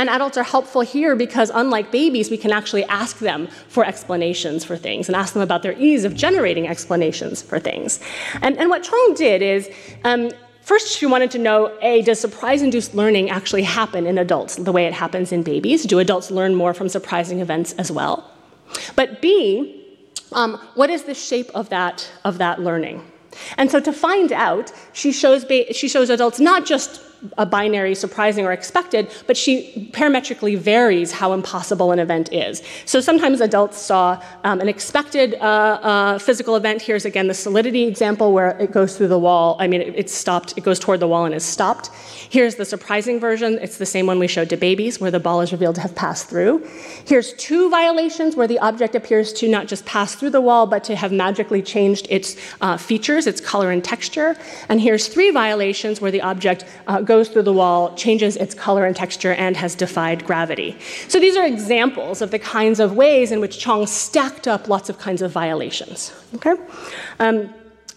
and adults are helpful here because, unlike babies, we can actually ask them for explanations for things and ask them about their ease of generating explanations for things. And, and what Chong did is, um, first, she wanted to know A, does surprise induced learning actually happen in adults the way it happens in babies? Do adults learn more from surprising events as well? But B, um, what is the shape of that, of that learning? And so to find out, she shows, she shows adults not just a binary surprising or expected, but she parametrically varies how impossible an event is. So sometimes adults saw um, an expected uh, uh, physical event. Here's again the solidity example where it goes through the wall. I mean, it, it's stopped, it goes toward the wall and is stopped. Here's the surprising version. It's the same one we showed to babies, where the ball is revealed to have passed through. Here's two violations where the object appears to not just pass through the wall, but to have magically changed its uh, features, its color and texture. And here's three violations where the object uh, goes through the wall, changes its color and texture, and has defied gravity. So these are examples of the kinds of ways in which Chong stacked up lots of kinds of violations. Okay? Um,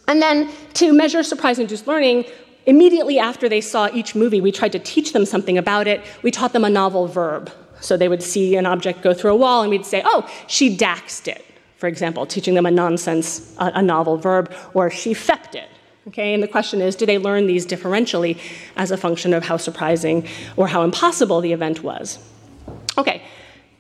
and then to measure surprise induced learning, Immediately after they saw each movie, we tried to teach them something about it. We taught them a novel verb. So they would see an object go through a wall, and we'd say, oh, she daxed it, for example, teaching them a nonsense, a, a novel verb, or she fepped it. Okay, and the question is, do they learn these differentially as a function of how surprising or how impossible the event was?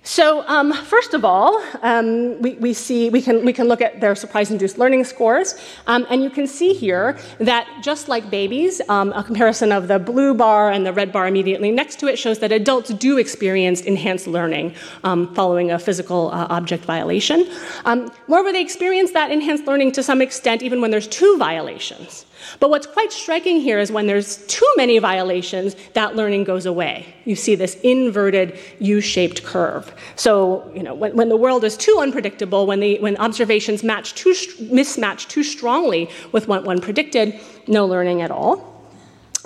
So um, first of all, um, we, we, see we can we can look at their surprise-induced learning scores, um, and you can see here that just like babies, um, a comparison of the blue bar and the red bar immediately next to it shows that adults do experience enhanced learning um, following a physical uh, object violation. Um, moreover, they experience that enhanced learning to some extent even when there's two violations. But what's quite striking here is when there's too many violations, that learning goes away. You see this inverted U shaped curve. So, you know, when, when, the world is too unpredictable, when, the, when observations match too, mismatch too strongly with what one predicted, no learning at all.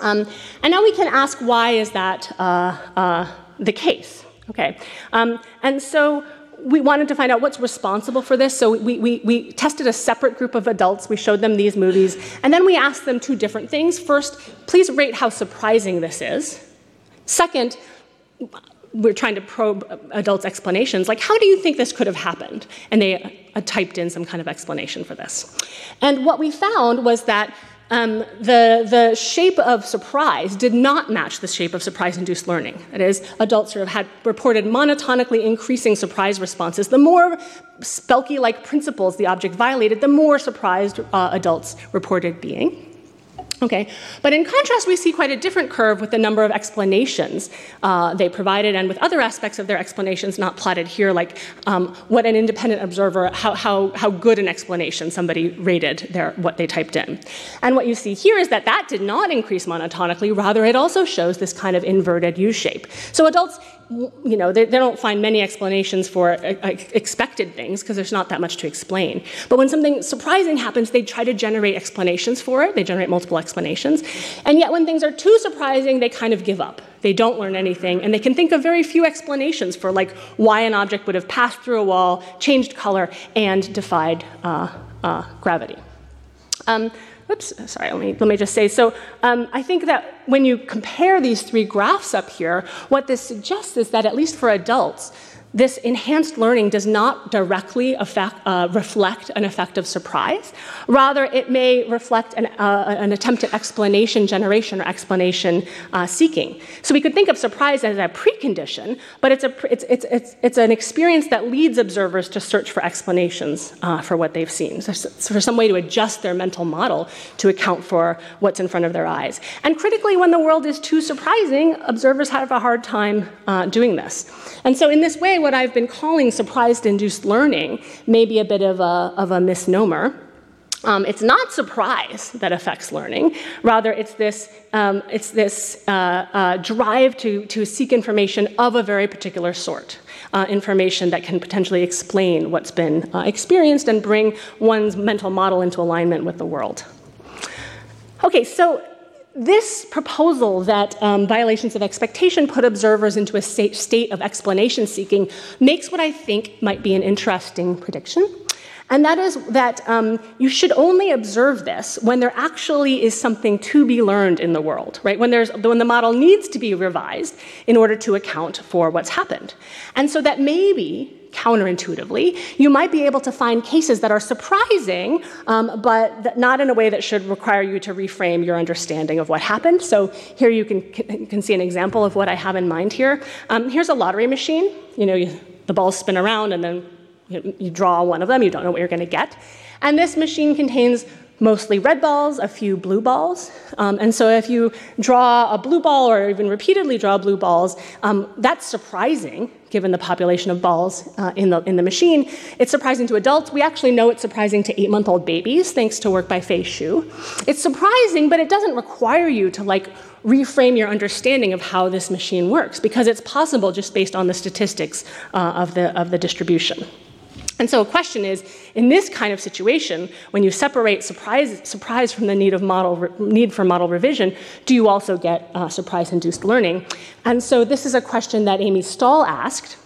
Um, and now we can ask why is that uh, uh, the case? Okay. Um, and so we wanted to find out what's responsible for this, so we, we, we, tested a separate group of adults. We showed them these movies, and then we asked them two different things. First, please rate how surprising this is. Second, we're trying to probe adults' explanations, like, how do you think this could have happened? And they uh, typed in some kind of explanation for this. And what we found was that um, the, the shape of surprise did not match the shape of surprise induced learning. That is, adults sort of had reported monotonically increasing surprise responses. The more Spelke like principles the object violated, the more surprised uh, adults reported being. Okay, but in contrast, we see quite a different curve with the number of explanations uh, they provided and with other aspects of their explanations not plotted here, like um, what an independent observer, how, how, how good an explanation somebody rated their, what they typed in. And what you see here is that that did not increase monotonically, rather, it also shows this kind of inverted U shape. So adults you know, they, they, don't find many explanations for uh, uh expected things because there's not that much to explain. But when something surprising happens, they try to generate explanations for it. They generate multiple explanations. And yet, when things are too surprising, they kind of give up. They don't learn anything, and they can think of very few explanations for like why an object would have passed through a wall, changed color, and defied uh, uh, gravity. Um, oops, sorry, let me, let me just say. So um, I think that when you compare these three graphs up here, what this suggests is that at least for adults, this enhanced learning does not directly affect, uh, reflect an effect of surprise. Rather, it may reflect an, uh, an attempt at explanation generation or explanation uh, seeking. So we could think of surprise as a precondition, but it's, a, it's, it's, it's, it's an experience that leads observers to search for explanations uh, for what they've seen, so, so for some way to adjust their mental model to account for what's in front of their eyes. And critically, when the world is too surprising, observers have a hard time uh, doing this. And so, in this way, what I've been calling surprise induced learning may be a bit of a, of a misnomer. Um, it's not surprise that affects learning. Rather, it's this, um, it's this uh, uh, drive to, to seek information of a very particular sort. Uh, information that can potentially explain what's been uh, experienced and bring one's mental model into alignment with the world. Okay, so this proposal that um, violations of expectation put observers into a state of explanation seeking makes what I think might be an interesting prediction. And that is that um, you should only observe this when there actually is something to be learned in the world, right? When, there's, when the model needs to be revised in order to account for what's happened. And so that maybe counterintuitively, you might be able to find cases that are surprising, um, but not in a way that should require you to reframe your understanding of what happened. So here you can, can see an example of what I have in mind here. Um, here's a lottery machine. You know, you, the balls spin around and then you, you draw one of them. You don't know what you're going to get. And this machine contains mostly red balls, a few blue balls. Um, and so if you draw a blue ball or even repeatedly draw blue balls, um, that's surprising given the population of balls uh, in, the, in the machine. It's surprising to adults. We actually know it's surprising to eight month old babies, thanks to work by Fei Xu. It's surprising, but it doesn't require you to like reframe your understanding of how this machine works because it's possible just based on the statistics uh, of, the, of the distribution. And so, a question is in this kind of situation, when you separate surprise, surprise from the need, of model, need for model revision, do you also get uh, surprise induced learning? And so, this is a question that Aimee Stahl asked.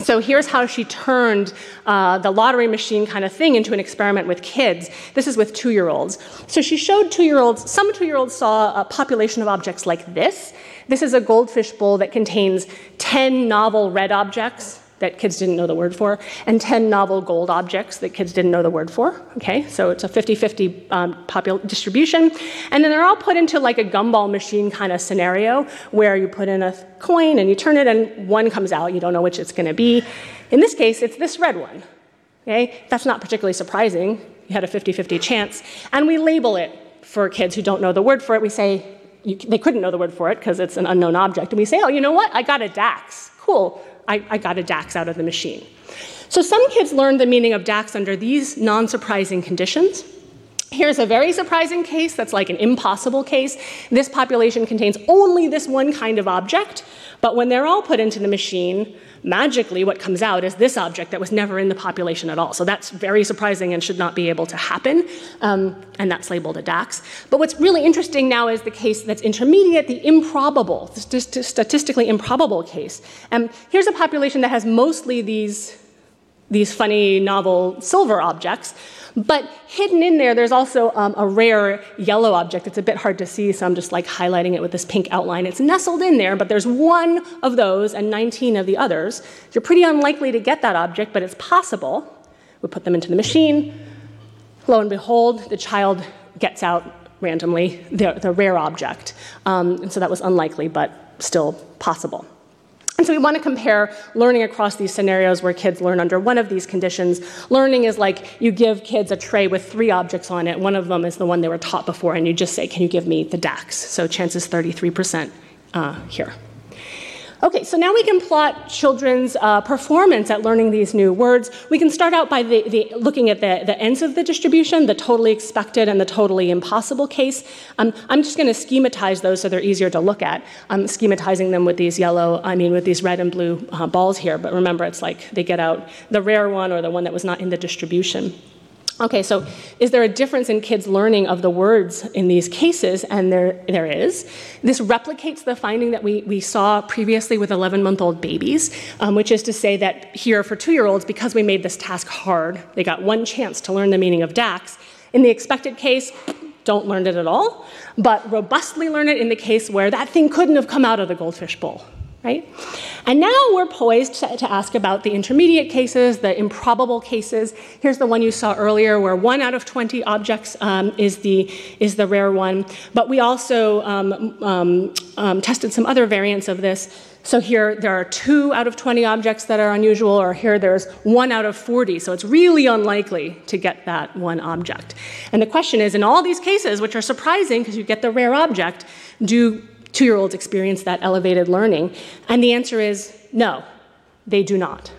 So here's how she turned uh, the lottery machine kind of thing into an experiment with kids. This is with two year olds. So she showed two year olds, some two year olds saw a population of objects like this. This is a goldfish bowl that contains 10 novel red objects that kids didn't know the word for, and 10 novel gold objects that kids didn't know the word for. Okay, so it's a 50 50 um, distribution. And then they're all put into like a gumball machine kind of scenario where you put in a coin and you turn it and one comes out, you don't know which it's going to be. In this case, it's this red one. Okay, that's not particularly surprising. You had a 50 50 chance. And we label it for kids who don't know the word for it. We say, you, they couldn't know the word for it because it's an unknown object. And we say, oh, you know what? I got a DAX. Cool. I, I got a DAX out of the machine. So some kids learn the meaning of DAX under these non surprising conditions. Here's a very surprising case that's like an impossible case. This population contains only this one kind of object, but when they're all put into the machine, magically what comes out is this object that was never in the population at all. So that's very surprising and should not be able to happen, um, and that's labeled a DAX. But what's really interesting now is the case that's intermediate, the improbable, the statistically improbable case. Um, here's a population that has mostly these, these funny novel silver objects. But hidden in there, there's also um, a rare yellow object. It's a bit hard to see, so I'm just like highlighting it with this pink outline. It's nestled in there, but there's one of those and 19 of the others. You're pretty unlikely to get that object, but it's possible. We put them into the machine. Lo and behold, the child gets out randomly the, the rare object. Um, and so that was unlikely, but still possible. And so we want to compare learning across these scenarios where kids learn under one of these conditions. Learning is like you give kids a tray with three objects on it. One of them is the one they were taught before, and you just say, Can you give me the DAX? So chances 33% uh, here. Okay, so now we can plot children's uh, performance at learning these new words. We can start out by the, the, looking at the, the ends of the distribution, the totally expected and the totally impossible case. Um, I'm just going to schematize those so they're easier to look at. I'm schematizing them with these yellow, I mean, with these red and blue uh, balls here, but remember, it's like they get out the rare one or the one that was not in the distribution. Okay, so is there a difference in kids' learning of the words in these cases? And there, there is. This replicates the finding that we, we saw previously with 11 month old babies, um, which is to say that here for two year olds, because we made this task hard, they got one chance to learn the meaning of DAX. In the expected case, don't learn it at all, but robustly learn it in the case where that thing couldn't have come out of the goldfish bowl right? And now we're poised to, ask about the intermediate cases, the improbable cases. Here's the one you saw earlier, where one out of 20 objects um, is, the, is the rare one. But we also um, um, um tested some other variants of this. So here there are two out of 20 objects that are unusual, or here there's one out of 40. So it's really unlikely to get that one object. And the question is in all these cases, which are surprising because you get the rare object, do two year olds experience that elevated learning? And the answer is no, they do not.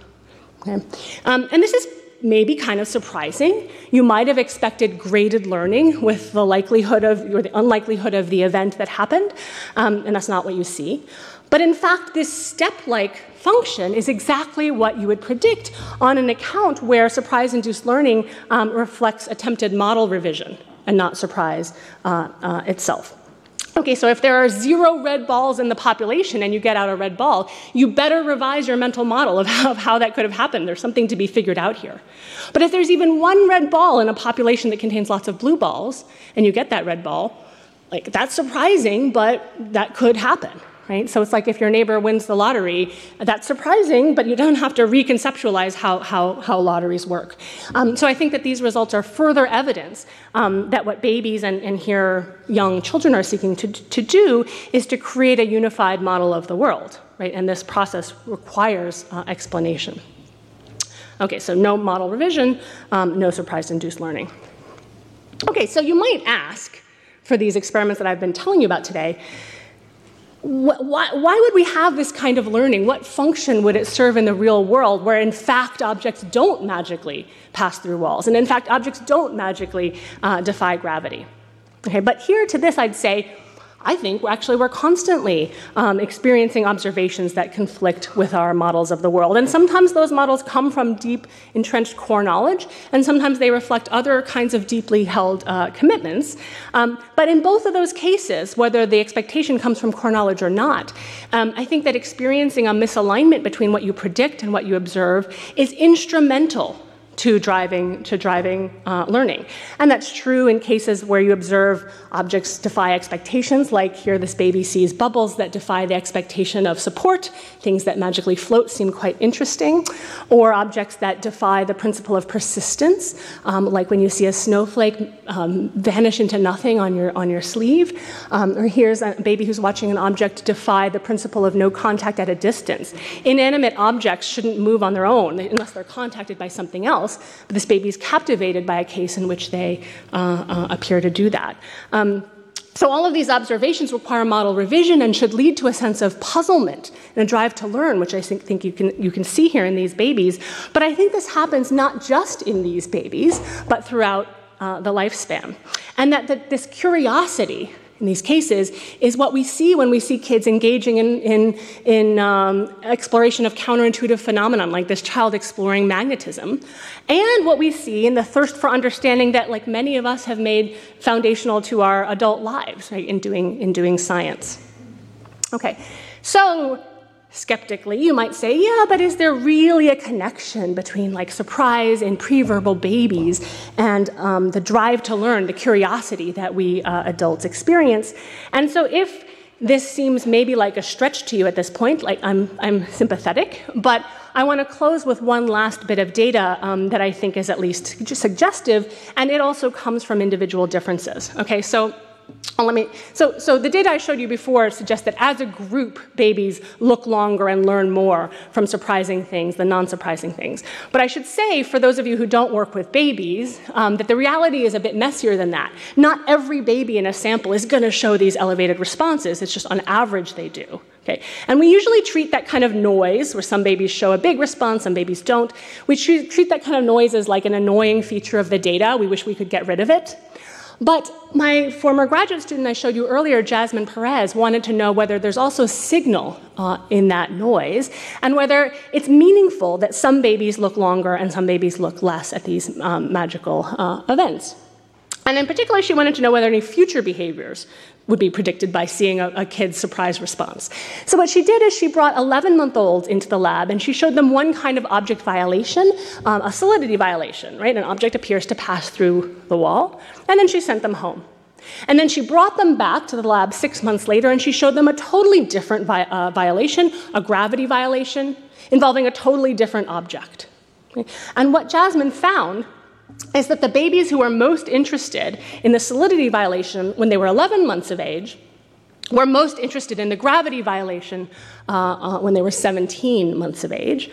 Okay? Um, and this is maybe kind of surprising. You might have expected graded learning with the likelihood of, or the unlikelihood of the event that happened, um, and that's not what you see. But in fact, this step like function is exactly what you would predict on an account where surprise induced learning um, reflects attempted model revision and not surprise uh, uh, itself. Okay, so if there are zero red balls in the population and you get out a red ball, you better revise your mental model of how, of how, that could have happened. There's something to be figured out here. But if there's even one red ball in a population that contains lots of blue balls and you get that red ball, like that's surprising, but that could happen right? So it's like if your neighbor wins the lottery, that's surprising, but you don't have to reconceptualize how, how, how lotteries work. Um, so I think that these results are further evidence um, that what babies and, and here young children are seeking to, to do is to create a unified model of the world, right? And this process requires uh, explanation. Okay, so no model revision, um, no surprise induced learning. Okay, so you might ask for these experiments that I've been telling you about today, why, why, would we have this kind of learning? What function would it serve in the real world where, in fact, objects don't magically pass through walls? And, in fact, objects don't magically uh, defy gravity? Okay, but here to this, I'd say I think actually we're constantly um, experiencing observations that conflict with our models of the world. And sometimes those models come from deep, entrenched core knowledge, and sometimes they reflect other kinds of deeply held uh, commitments. Um, but in both of those cases, whether the expectation comes from core knowledge or not, um, I think that experiencing a misalignment between what you predict and what you observe is instrumental to driving, to driving uh, learning. And that's true in cases where you observe objects defy expectations, like here this baby sees bubbles that defy the expectation of support, things that magically float seem quite interesting, or objects that defy the principle of persistence, um, like when you see a snowflake um, vanish into nothing on your, on your sleeve, um, or here's a baby who's watching an object defy the principle of no contact at a distance. Inanimate objects shouldn't move on their own unless they're contacted by something else else, but this baby is captivated by a case in which they uh, uh, appear to do that. Um, so, all of these observations require model revision and should lead to a sense of puzzlement and a drive to learn, which I think, think you, can, you can see here in these babies. But I think this happens not just in these babies, but throughout uh, the lifespan. And that, that this curiosity in these cases is what we see when we see kids engaging in, in, in um, exploration of counterintuitive phenomenon, like this child exploring magnetism, and what we see in the thirst for understanding that, like many of us, have made foundational to our adult lives, right, in doing, in doing science. Okay, so skeptically, you might say, yeah, but is there really a connection between like surprise in preverbal babies and um, the drive to learn, the curiosity that we uh, adults experience? And so if this seems maybe like a stretch to you at this point, like I'm, I'm sympathetic, but I want to close with one last bit of data um, that I think is at least suggestive, and it also comes from individual differences. Okay, so well, let me, so, so the data I showed you before suggests that as a group, babies look longer and learn more from surprising things than non surprising things. But I should say, for those of you who don't work with babies, um, that the reality is a bit messier than that. Not every baby in a sample is going to show these elevated responses, it's just on average they do. Okay. And we usually treat that kind of noise, where some babies show a big response, some babies don't, we treat, treat that kind of noise as like an annoying feature of the data. We wish we could get rid of it. But my former graduate student I showed you earlier, Jasmine Perez, wanted to know whether there's also signal uh, in that noise and whether it's meaningful that some babies look longer and some babies look less at these um, magical uh, events. And in particular, she wanted to know whether any future behaviors would be predicted by seeing a, a, kid's surprise response. So, what she did is she brought 11 month olds into the lab and she showed them one kind of object violation, um, a solidity violation, right? An object appears to pass through the wall, and then she sent them home. And then she brought them back to the lab six months later and she showed them a totally different vi- uh, violation, a gravity violation, involving a totally different object. And what Jasmine found is that the babies who were most interested in the solidity violation when they were 11 months of age were most interested in the gravity violation uh, uh, when they were 17 months of age.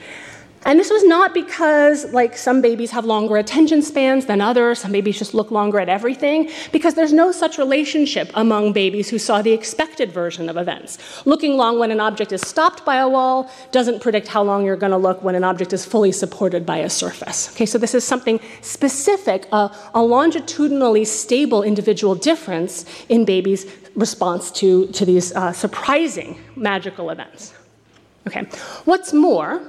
And this was not because, like, some babies have longer attention spans than others, some babies just look longer at everything, because there's no such relationship among babies who saw the expected version of events. Looking long when an object is stopped by a wall doesn't predict how long you're going to look when an object is fully supported by a surface. Okay, so this is something specific, a longitudinally stable individual difference in babies' response to, to these uh, surprising magical events. Okay, what's more,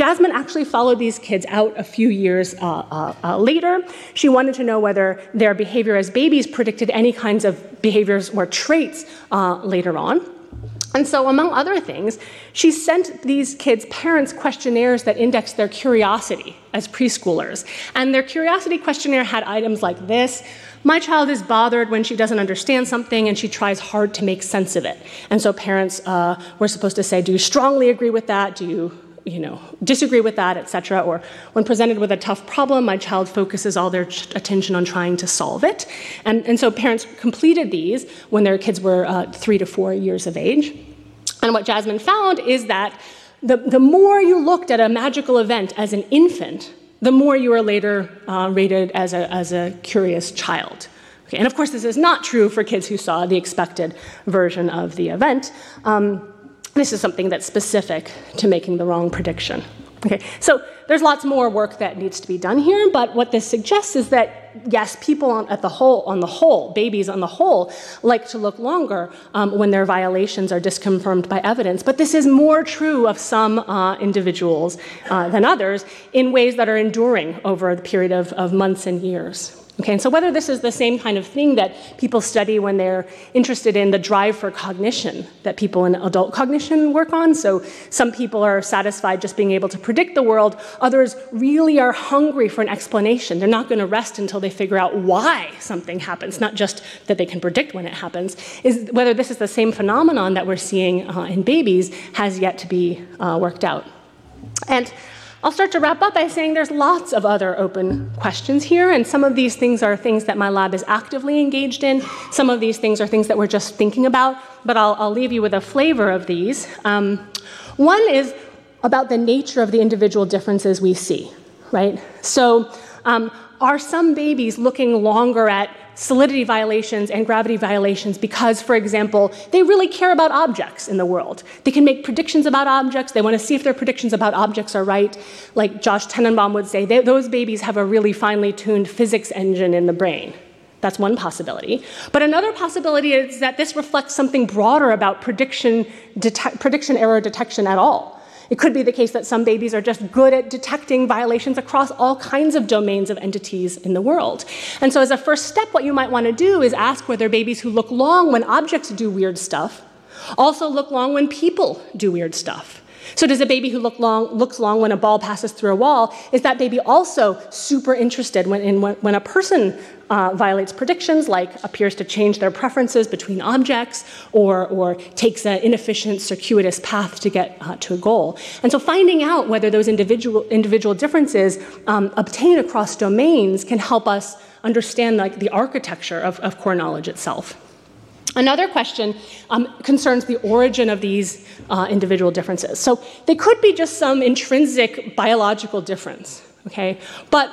Jasmine actually followed these kids out a few years uh, uh, uh, later. She wanted to know whether their behavior as babies predicted any kinds of behaviors or traits uh, later on. And so, among other things, she sent these kids' parents questionnaires that indexed their curiosity as preschoolers. And their curiosity questionnaire had items like this My child is bothered when she doesn't understand something and she tries hard to make sense of it. And so, parents uh, were supposed to say, Do you strongly agree with that? Do you you know, disagree with that, etc. Or when presented with a tough problem, my child focuses all their attention on trying to solve it. And, and so parents completed these when their kids were uh, three to four years of age. And what Jasmine found is that the, the more you looked at a magical event as an infant, the more you are later uh, rated as a, as a curious child. Okay, and of course, this is not true for kids who saw the expected version of the event. Um, this is something that's specific to making the wrong prediction. Okay, so there's lots more work that needs to be done here, but what this suggests is that yes, people on, at the whole, on the whole, babies on the whole, like to look longer um, when their violations are disconfirmed by evidence. But this is more true of some uh, individuals uh, than others in ways that are enduring over the period of, of months and years. Okay, and so whether this is the same kind of thing that people study when they're interested in the drive for cognition that people in adult cognition work on. So some people are satisfied just being able to predict the world, others really are hungry for an explanation. They're not going to rest until they figure out why something happens, not just that they can predict when it happens. Is whether this is the same phenomenon that we're seeing uh, in babies has yet to be uh, worked out. And I'll start to wrap up by saying there's lots of other open questions here, and some of these things are things that my lab is actively engaged in. Some of these things are things that we're just thinking about, but I'll, I'll leave you with a flavor of these. Um, one is about the nature of the individual differences we see, right? So, um, are some babies looking longer at solidity violations and gravity violations because, for example, they really care about objects in the world. They can make predictions about objects. They want to see if their predictions about objects are right. Like Josh Tenenbaum would say, they, those babies have a really finely tuned physics engine in the brain. That's one possibility. But another possibility is that this reflects something broader about prediction, prediction error detection at all. It could be the case that some babies are just good at detecting violations across all kinds of domains of entities in the world. And so, as a first step, what you might want to do is ask whether babies who look long when objects do weird stuff also look long when people do weird stuff. So, does a baby who look long, looks long when a ball passes through a wall, is that baby also super interested when, in, when a person uh, violates predictions, like appears to change their preferences between objects or, or takes an inefficient, circuitous path to get uh, to a goal? And so, finding out whether those individual, individual differences um, obtain across domains can help us understand like, the architecture of, of core knowledge itself. Another question um, concerns the origin of these uh, individual differences. So they could be just some intrinsic biological difference, okay? But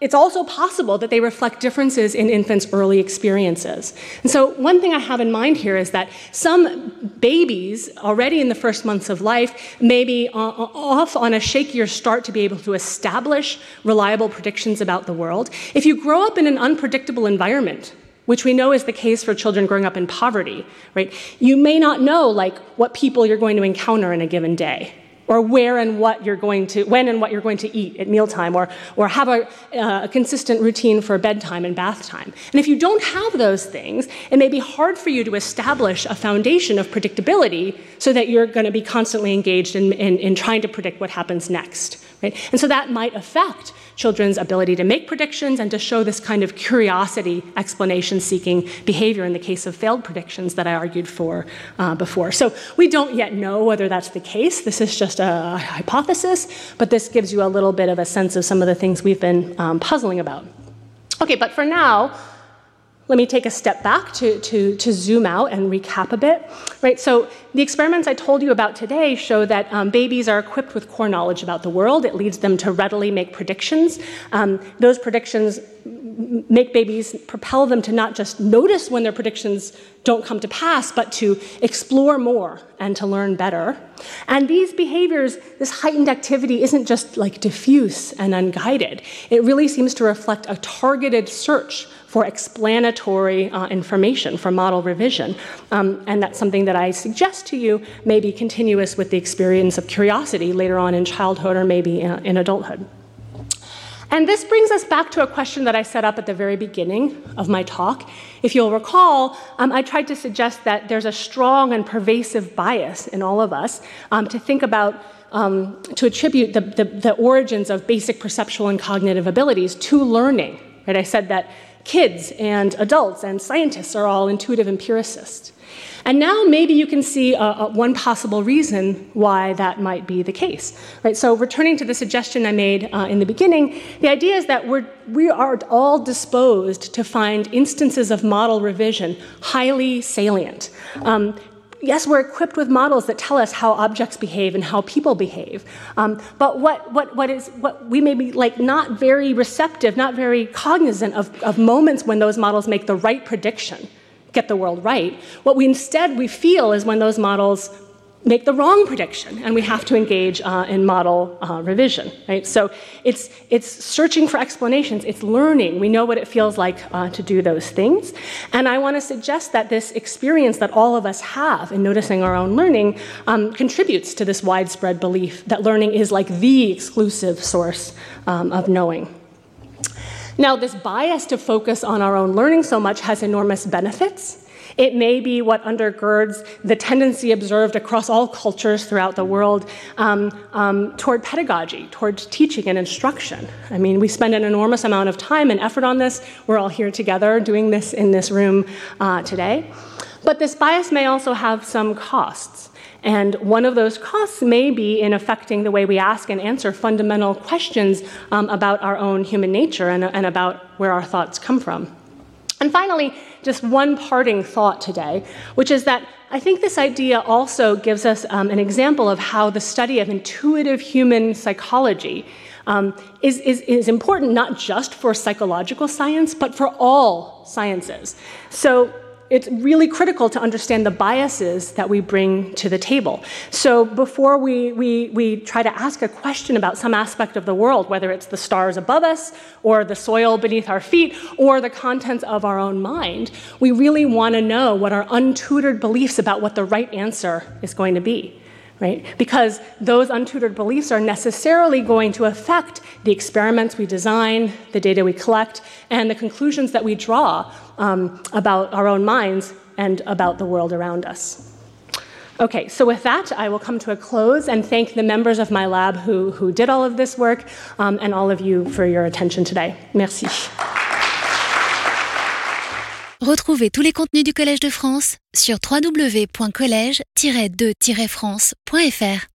it's also possible that they reflect differences in infants' early experiences. And so, one thing I have in mind here is that some babies, already in the first months of life, may be uh, uh, off on a shakier start to be able to establish reliable predictions about the world. If you grow up in an unpredictable environment, which we know is the case for children growing up in poverty, right? You may not know like what people you're going to encounter in a given day or where and what you're going to, when and what you're going to eat at mealtime, or, or have a, uh, a, consistent routine for bedtime and bath time. And if you don't have those things, it may be hard for you to establish a foundation of predictability so that you're going to be constantly engaged in, in, in trying to predict what happens next. Right? And so that might affect children's ability to make predictions and to show this kind of curiosity, explanation seeking behavior in the case of failed predictions that I argued for uh, before. So we don't yet know whether that's the case. This is just a hypothesis, but this gives you a little bit of a sense of some of the things we've been um, puzzling about. Okay, but for now, let me take a step back to, to, to zoom out and recap a bit. Right, so the experiments I told you about today show that um, babies are equipped with core knowledge about the world. It leads them to readily make predictions. Um, those predictions make babies, propel them to not just notice when their predictions don't come to pass, but to explore more and to learn better. And these behaviors, this heightened activity, isn't just like diffuse and unguided. It really seems to reflect a targeted search for explanatory uh, information for model revision. Um, and that's something that I suggest to you may be continuous with the experience of curiosity later on in childhood or maybe in, in adulthood. And this brings us back to a question that I set up at the very beginning of my talk. If you'll recall, um, I tried to suggest that there's a strong and pervasive bias in all of us um, to think about, um, to attribute the, the, the origins of basic perceptual and cognitive abilities to learning. Right? I said that kids and adults and scientists are all intuitive empiricists. And now maybe you can see uh, uh, one possible reason why that might be the case. Right? So returning to the suggestion I made uh, in the beginning, the idea is that we're, we are all disposed to find instances of model revision highly salient. Um, yes, we're equipped with models that tell us how objects behave and how people behave. Um, but what, what, what is what we may be like not very receptive, not very cognizant of, of moments when those models make the right prediction, get the world right. What we instead we feel is when those models make the wrong prediction, and we have to engage uh, in model uh, revision. Right? So it's it's searching for explanations. It's learning. We know what it feels like uh, to do those things, and I want to suggest that this experience that all of us have in noticing our own learning um, contributes to this widespread belief that learning is like the exclusive source um, of knowing. Now, this bias to focus on our own learning so much has enormous benefits. It may be what undergirds the tendency observed across all cultures throughout the world um, um, toward pedagogy, toward teaching and instruction. I mean, we spend an enormous amount of time and effort on this. We're all here together doing this in this room uh, today. But this bias may also have some costs. And one of those costs may be in affecting the way we ask and answer fundamental questions um, about our own human nature and, and about where our thoughts come from. And finally, just one parting thought today, which is that I think this idea also gives us um, an example of how the study of intuitive human psychology um, is, is, is important not just for psychological science, but for all sciences. So it's really critical to understand the biases that we bring to the table. So before we, we, we try to ask a question about some aspect of the world, whether it's the stars above us, or the soil beneath our feet, or the contents of our own mind, we really want to know what our untutored beliefs about what the right answer is going to be right? Because those untutored beliefs are necessarily going to affect the experiments we design, the data we collect, and the conclusions that we draw um, about our own minds and about the world around us. Okay, so with that, I will come to a close and thank the members of my lab who, who did all of this work um, and all of you for your attention today. Merci. Retrouvez tous les contenus du Collège de France sur www.college-de-france.fr.